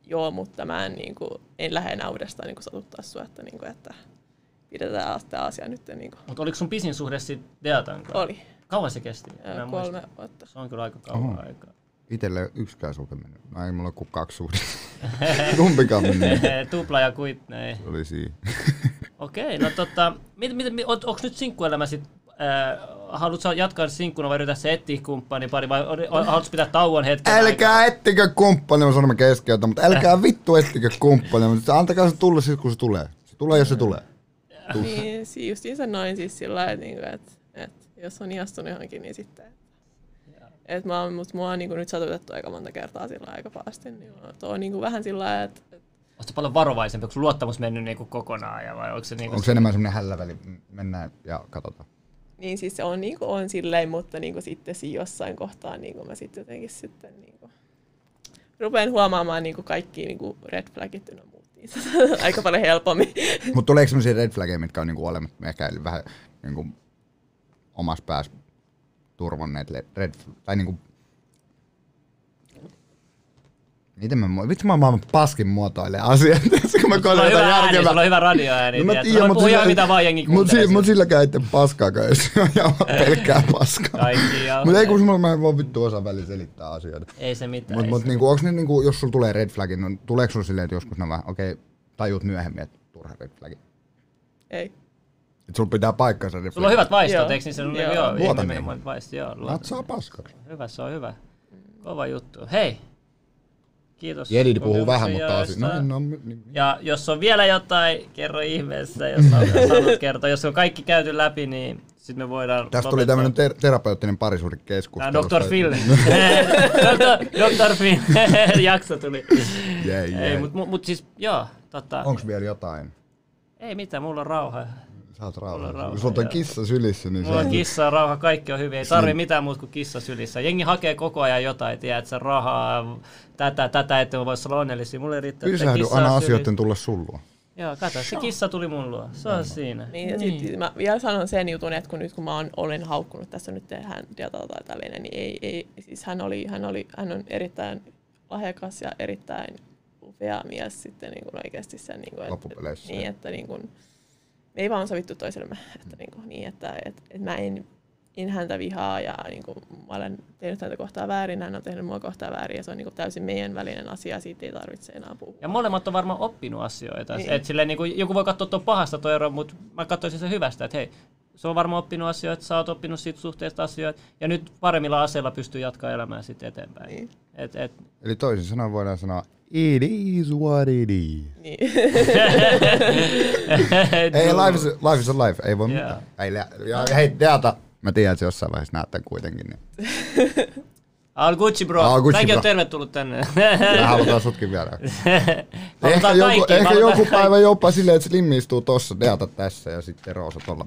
joo, mutta mä en, niin kuin, en lähde enää uudestaan niin kuin satuttaa sua, että, niin kuin, että pidetään tämä asia nyt. Niin kuin. Mutta oliko sun pisin suhde sitten Deatan kanssa? Oli Kauan se kesti? Mä kolme muista. vuotta. Se on kyllä aika kauan Oho. aikaa. Itelle ei ole yksikään suhde mennyt. No ei mulla ole kuin kaksi suhde. Kumpikaan mennyt. Tupla ja kuit, ei. Se oli siinä. Okei, no tota, mit, mit, mit, onko nyt sinkkuelämä sit, äh, haluatko jatkaa sinkkuna vai yrittää se etsiä kumppani pari vai haluatko pitää tauon hetken? aikaa? Älkää ettikö kumppani, mä sanon mä keskeytän, mutta älkää vittu ettikö kumppani, mutta antakaa se tulla sitten kun se tulee. Se tulee, jos se tulee. Niin, si- justiinsa noin siis sillä lailla, että, niin kuin, että, että jos on ihastunut johonkin, niin sitten et mä oon, mut mua on niin nyt satutettu aika monta kertaa sillä aika pahasti. Niin tuo on niin vähän sillä lailla, että että Oletko paljon varovaisempi? Onko luottamus mennyt niinku kokonaan? Ja vai onko se niinku... Onko se enemmän semmonen hälläväli, mennään ja katsotaan. Niin siis se on, niin kuin on silleen, mutta niin kuin sitten siinä jossain kohtaa niin kuin mä sitten jotenkin sitten niin kuin rupean huomaamaan niin kuin kaikki niin kuin red flagit ynnä muut aika paljon helpommin. Mutta tuleeko semmoisia red flaggeja, mitkä on niinku olemat, ehkä vähän niinku omassa päässä turvanneet le- red, tai niinku Miten mä, vitsi mä oon maailman paskin muotoilee asiat. kun mä on hyvä jotain ääni, järkevää. sulla on hyvä radioääni. No mä tiedän, Sulla mutta puhuu ihan sillä- mitä vaan jengi mut, si- mut silläkään ette paskaakaan, jos ja pelkkää paskaa. Kaikki. Mutta ei kun mä en vaan vittu osaa välillä selittää asioita. Ei se mitään. Mut, ei mut niinku, onks ne niinku, jos sulla tulee red flagin, no tuleeko sulla silleen, että joskus nämä, okei, okay, tajut myöhemmin, että turha red flagi. Ei. Et sulla pitää paikkansa red Sulla on hyvät vaistot, Joo. eikö niin se on? Joo. Joo, ihminen niihin. on vaisto, joo. luotan. Natsaa paskaksi. Hyvä, se on hyvä. Kova juttu. Hei, kiitos. Jedidi puhuu vähän, mutta asia. No, no, niin. Ja jos on vielä jotain, kerro ihmeessä, jos on saanut kertoa. Jos on kaikki käyty läpi, niin sitten me voidaan Tästä tuli lopettaa. tämmönen ter- terapeuttinen parisuhdekeskustelu. Tää Dr. Phil. Dr. Dr. Phil. Jakso tuli. Jee, Ei, jee. mut, mut, mut siis, joo, tota, Onks vielä jotain? ei mitään, mulla on rauha. Sä oot Mulla on rauhassa. rauha, Kun sulla on kissa sylissä, niin Mulla on se kissa, rauha, kaikki on hyvin. Ei tarvi mitään muuta kuin kissa sylissä. Jengi hakee koko ajan jotain, tiedätkö, rahaa, tätä, tätä, että voisi olla onnellisia. Mulle riittää, että pysähdy anna sylissä. asioiden tulla sullua. Joo, kato, se kissa tuli mun luo. Se on siinä. Niin, ja sitten mä vielä sanon sen jutun, että kun nyt kun mä oon, olen haukkunut tässä nyt hän tällainen, niin ei, ei, siis hän, oli, hän, oli, hän on erittäin lahjakas ja erittäin upea mies sitten niin kuin oikeasti sen, niin kuin, että, niin, että niin kuin, me ei vaan sovittu toisellemme, että, niin, kuin, niin, että, että, että mä en, en häntä vihaa ja niin kuin, mä olen tehnyt häntä kohtaa väärin, hän on tehnyt mua kohtaa väärin ja se on niin kuin, täysin meidän välinen asia ja siitä ei tarvitse enää puhua. Ja molemmat on varmaan oppinut asioita. Niin. Et silleen, niin kuin, joku voi katsoa tuon pahasta toi ero, mutta mä katsoisin sen hyvästä, että hei, se on varmaan oppinut asioita, sä oot oppinut siitä suhteesta asioita, ja nyt paremmilla aseilla pystyy jatkaa elämää sitten eteenpäin. Niin. Et, et, Eli toisin sanoen voidaan sanoa, it is what it is. Niin. Ei, life is, life is a life. Ei voi Joo. mitään. Ei, ja, hei, Deata, mä tiedän, että jossain vaiheessa näet kuitenkin. Niin. All Gucci bro. All Gucci, Kaikki bro. on tervetullut tänne. Me halutaan sutkin vieraan. ehkä joku, kaikki, ehkä joku päivä jopa silleen, että Slimmi istuu tossa, Deata tässä ja sitten Roosa tuolla.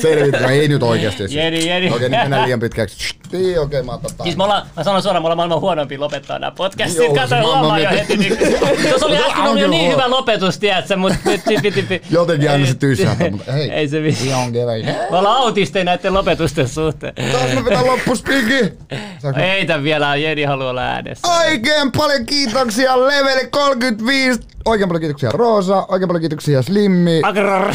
Selvitään, ei nyt oikeasti. siis. Jedi, jedi. Okei, nyt mennään liian pitkäksi. Niin, okei, mä otan Siis me ollaan, mä sanon suoraan, me ollaan maailman huonompia lopettaa nämä podcastit. Joo, Kato, maailman huomaa jo heti. Niin, tuossa oli äsken oli jo niin hyvä lopetus, tiedätkö, mutta nyt tipi, tipi. Jotenkin aina se tyssähtää, mutta hei. Ei se mitään. Me ollaan autisteja näiden lopetusten suhteen. Taas me loppuspinki. Saanko mä- Ei tän vielä, Jedi haluaa olla äänessä. Oikein paljon kiitoksia Leveli 35. Oikein paljon kiitoksia Roosa. Oikein paljon kiitoksia Slimmi. Agrrr.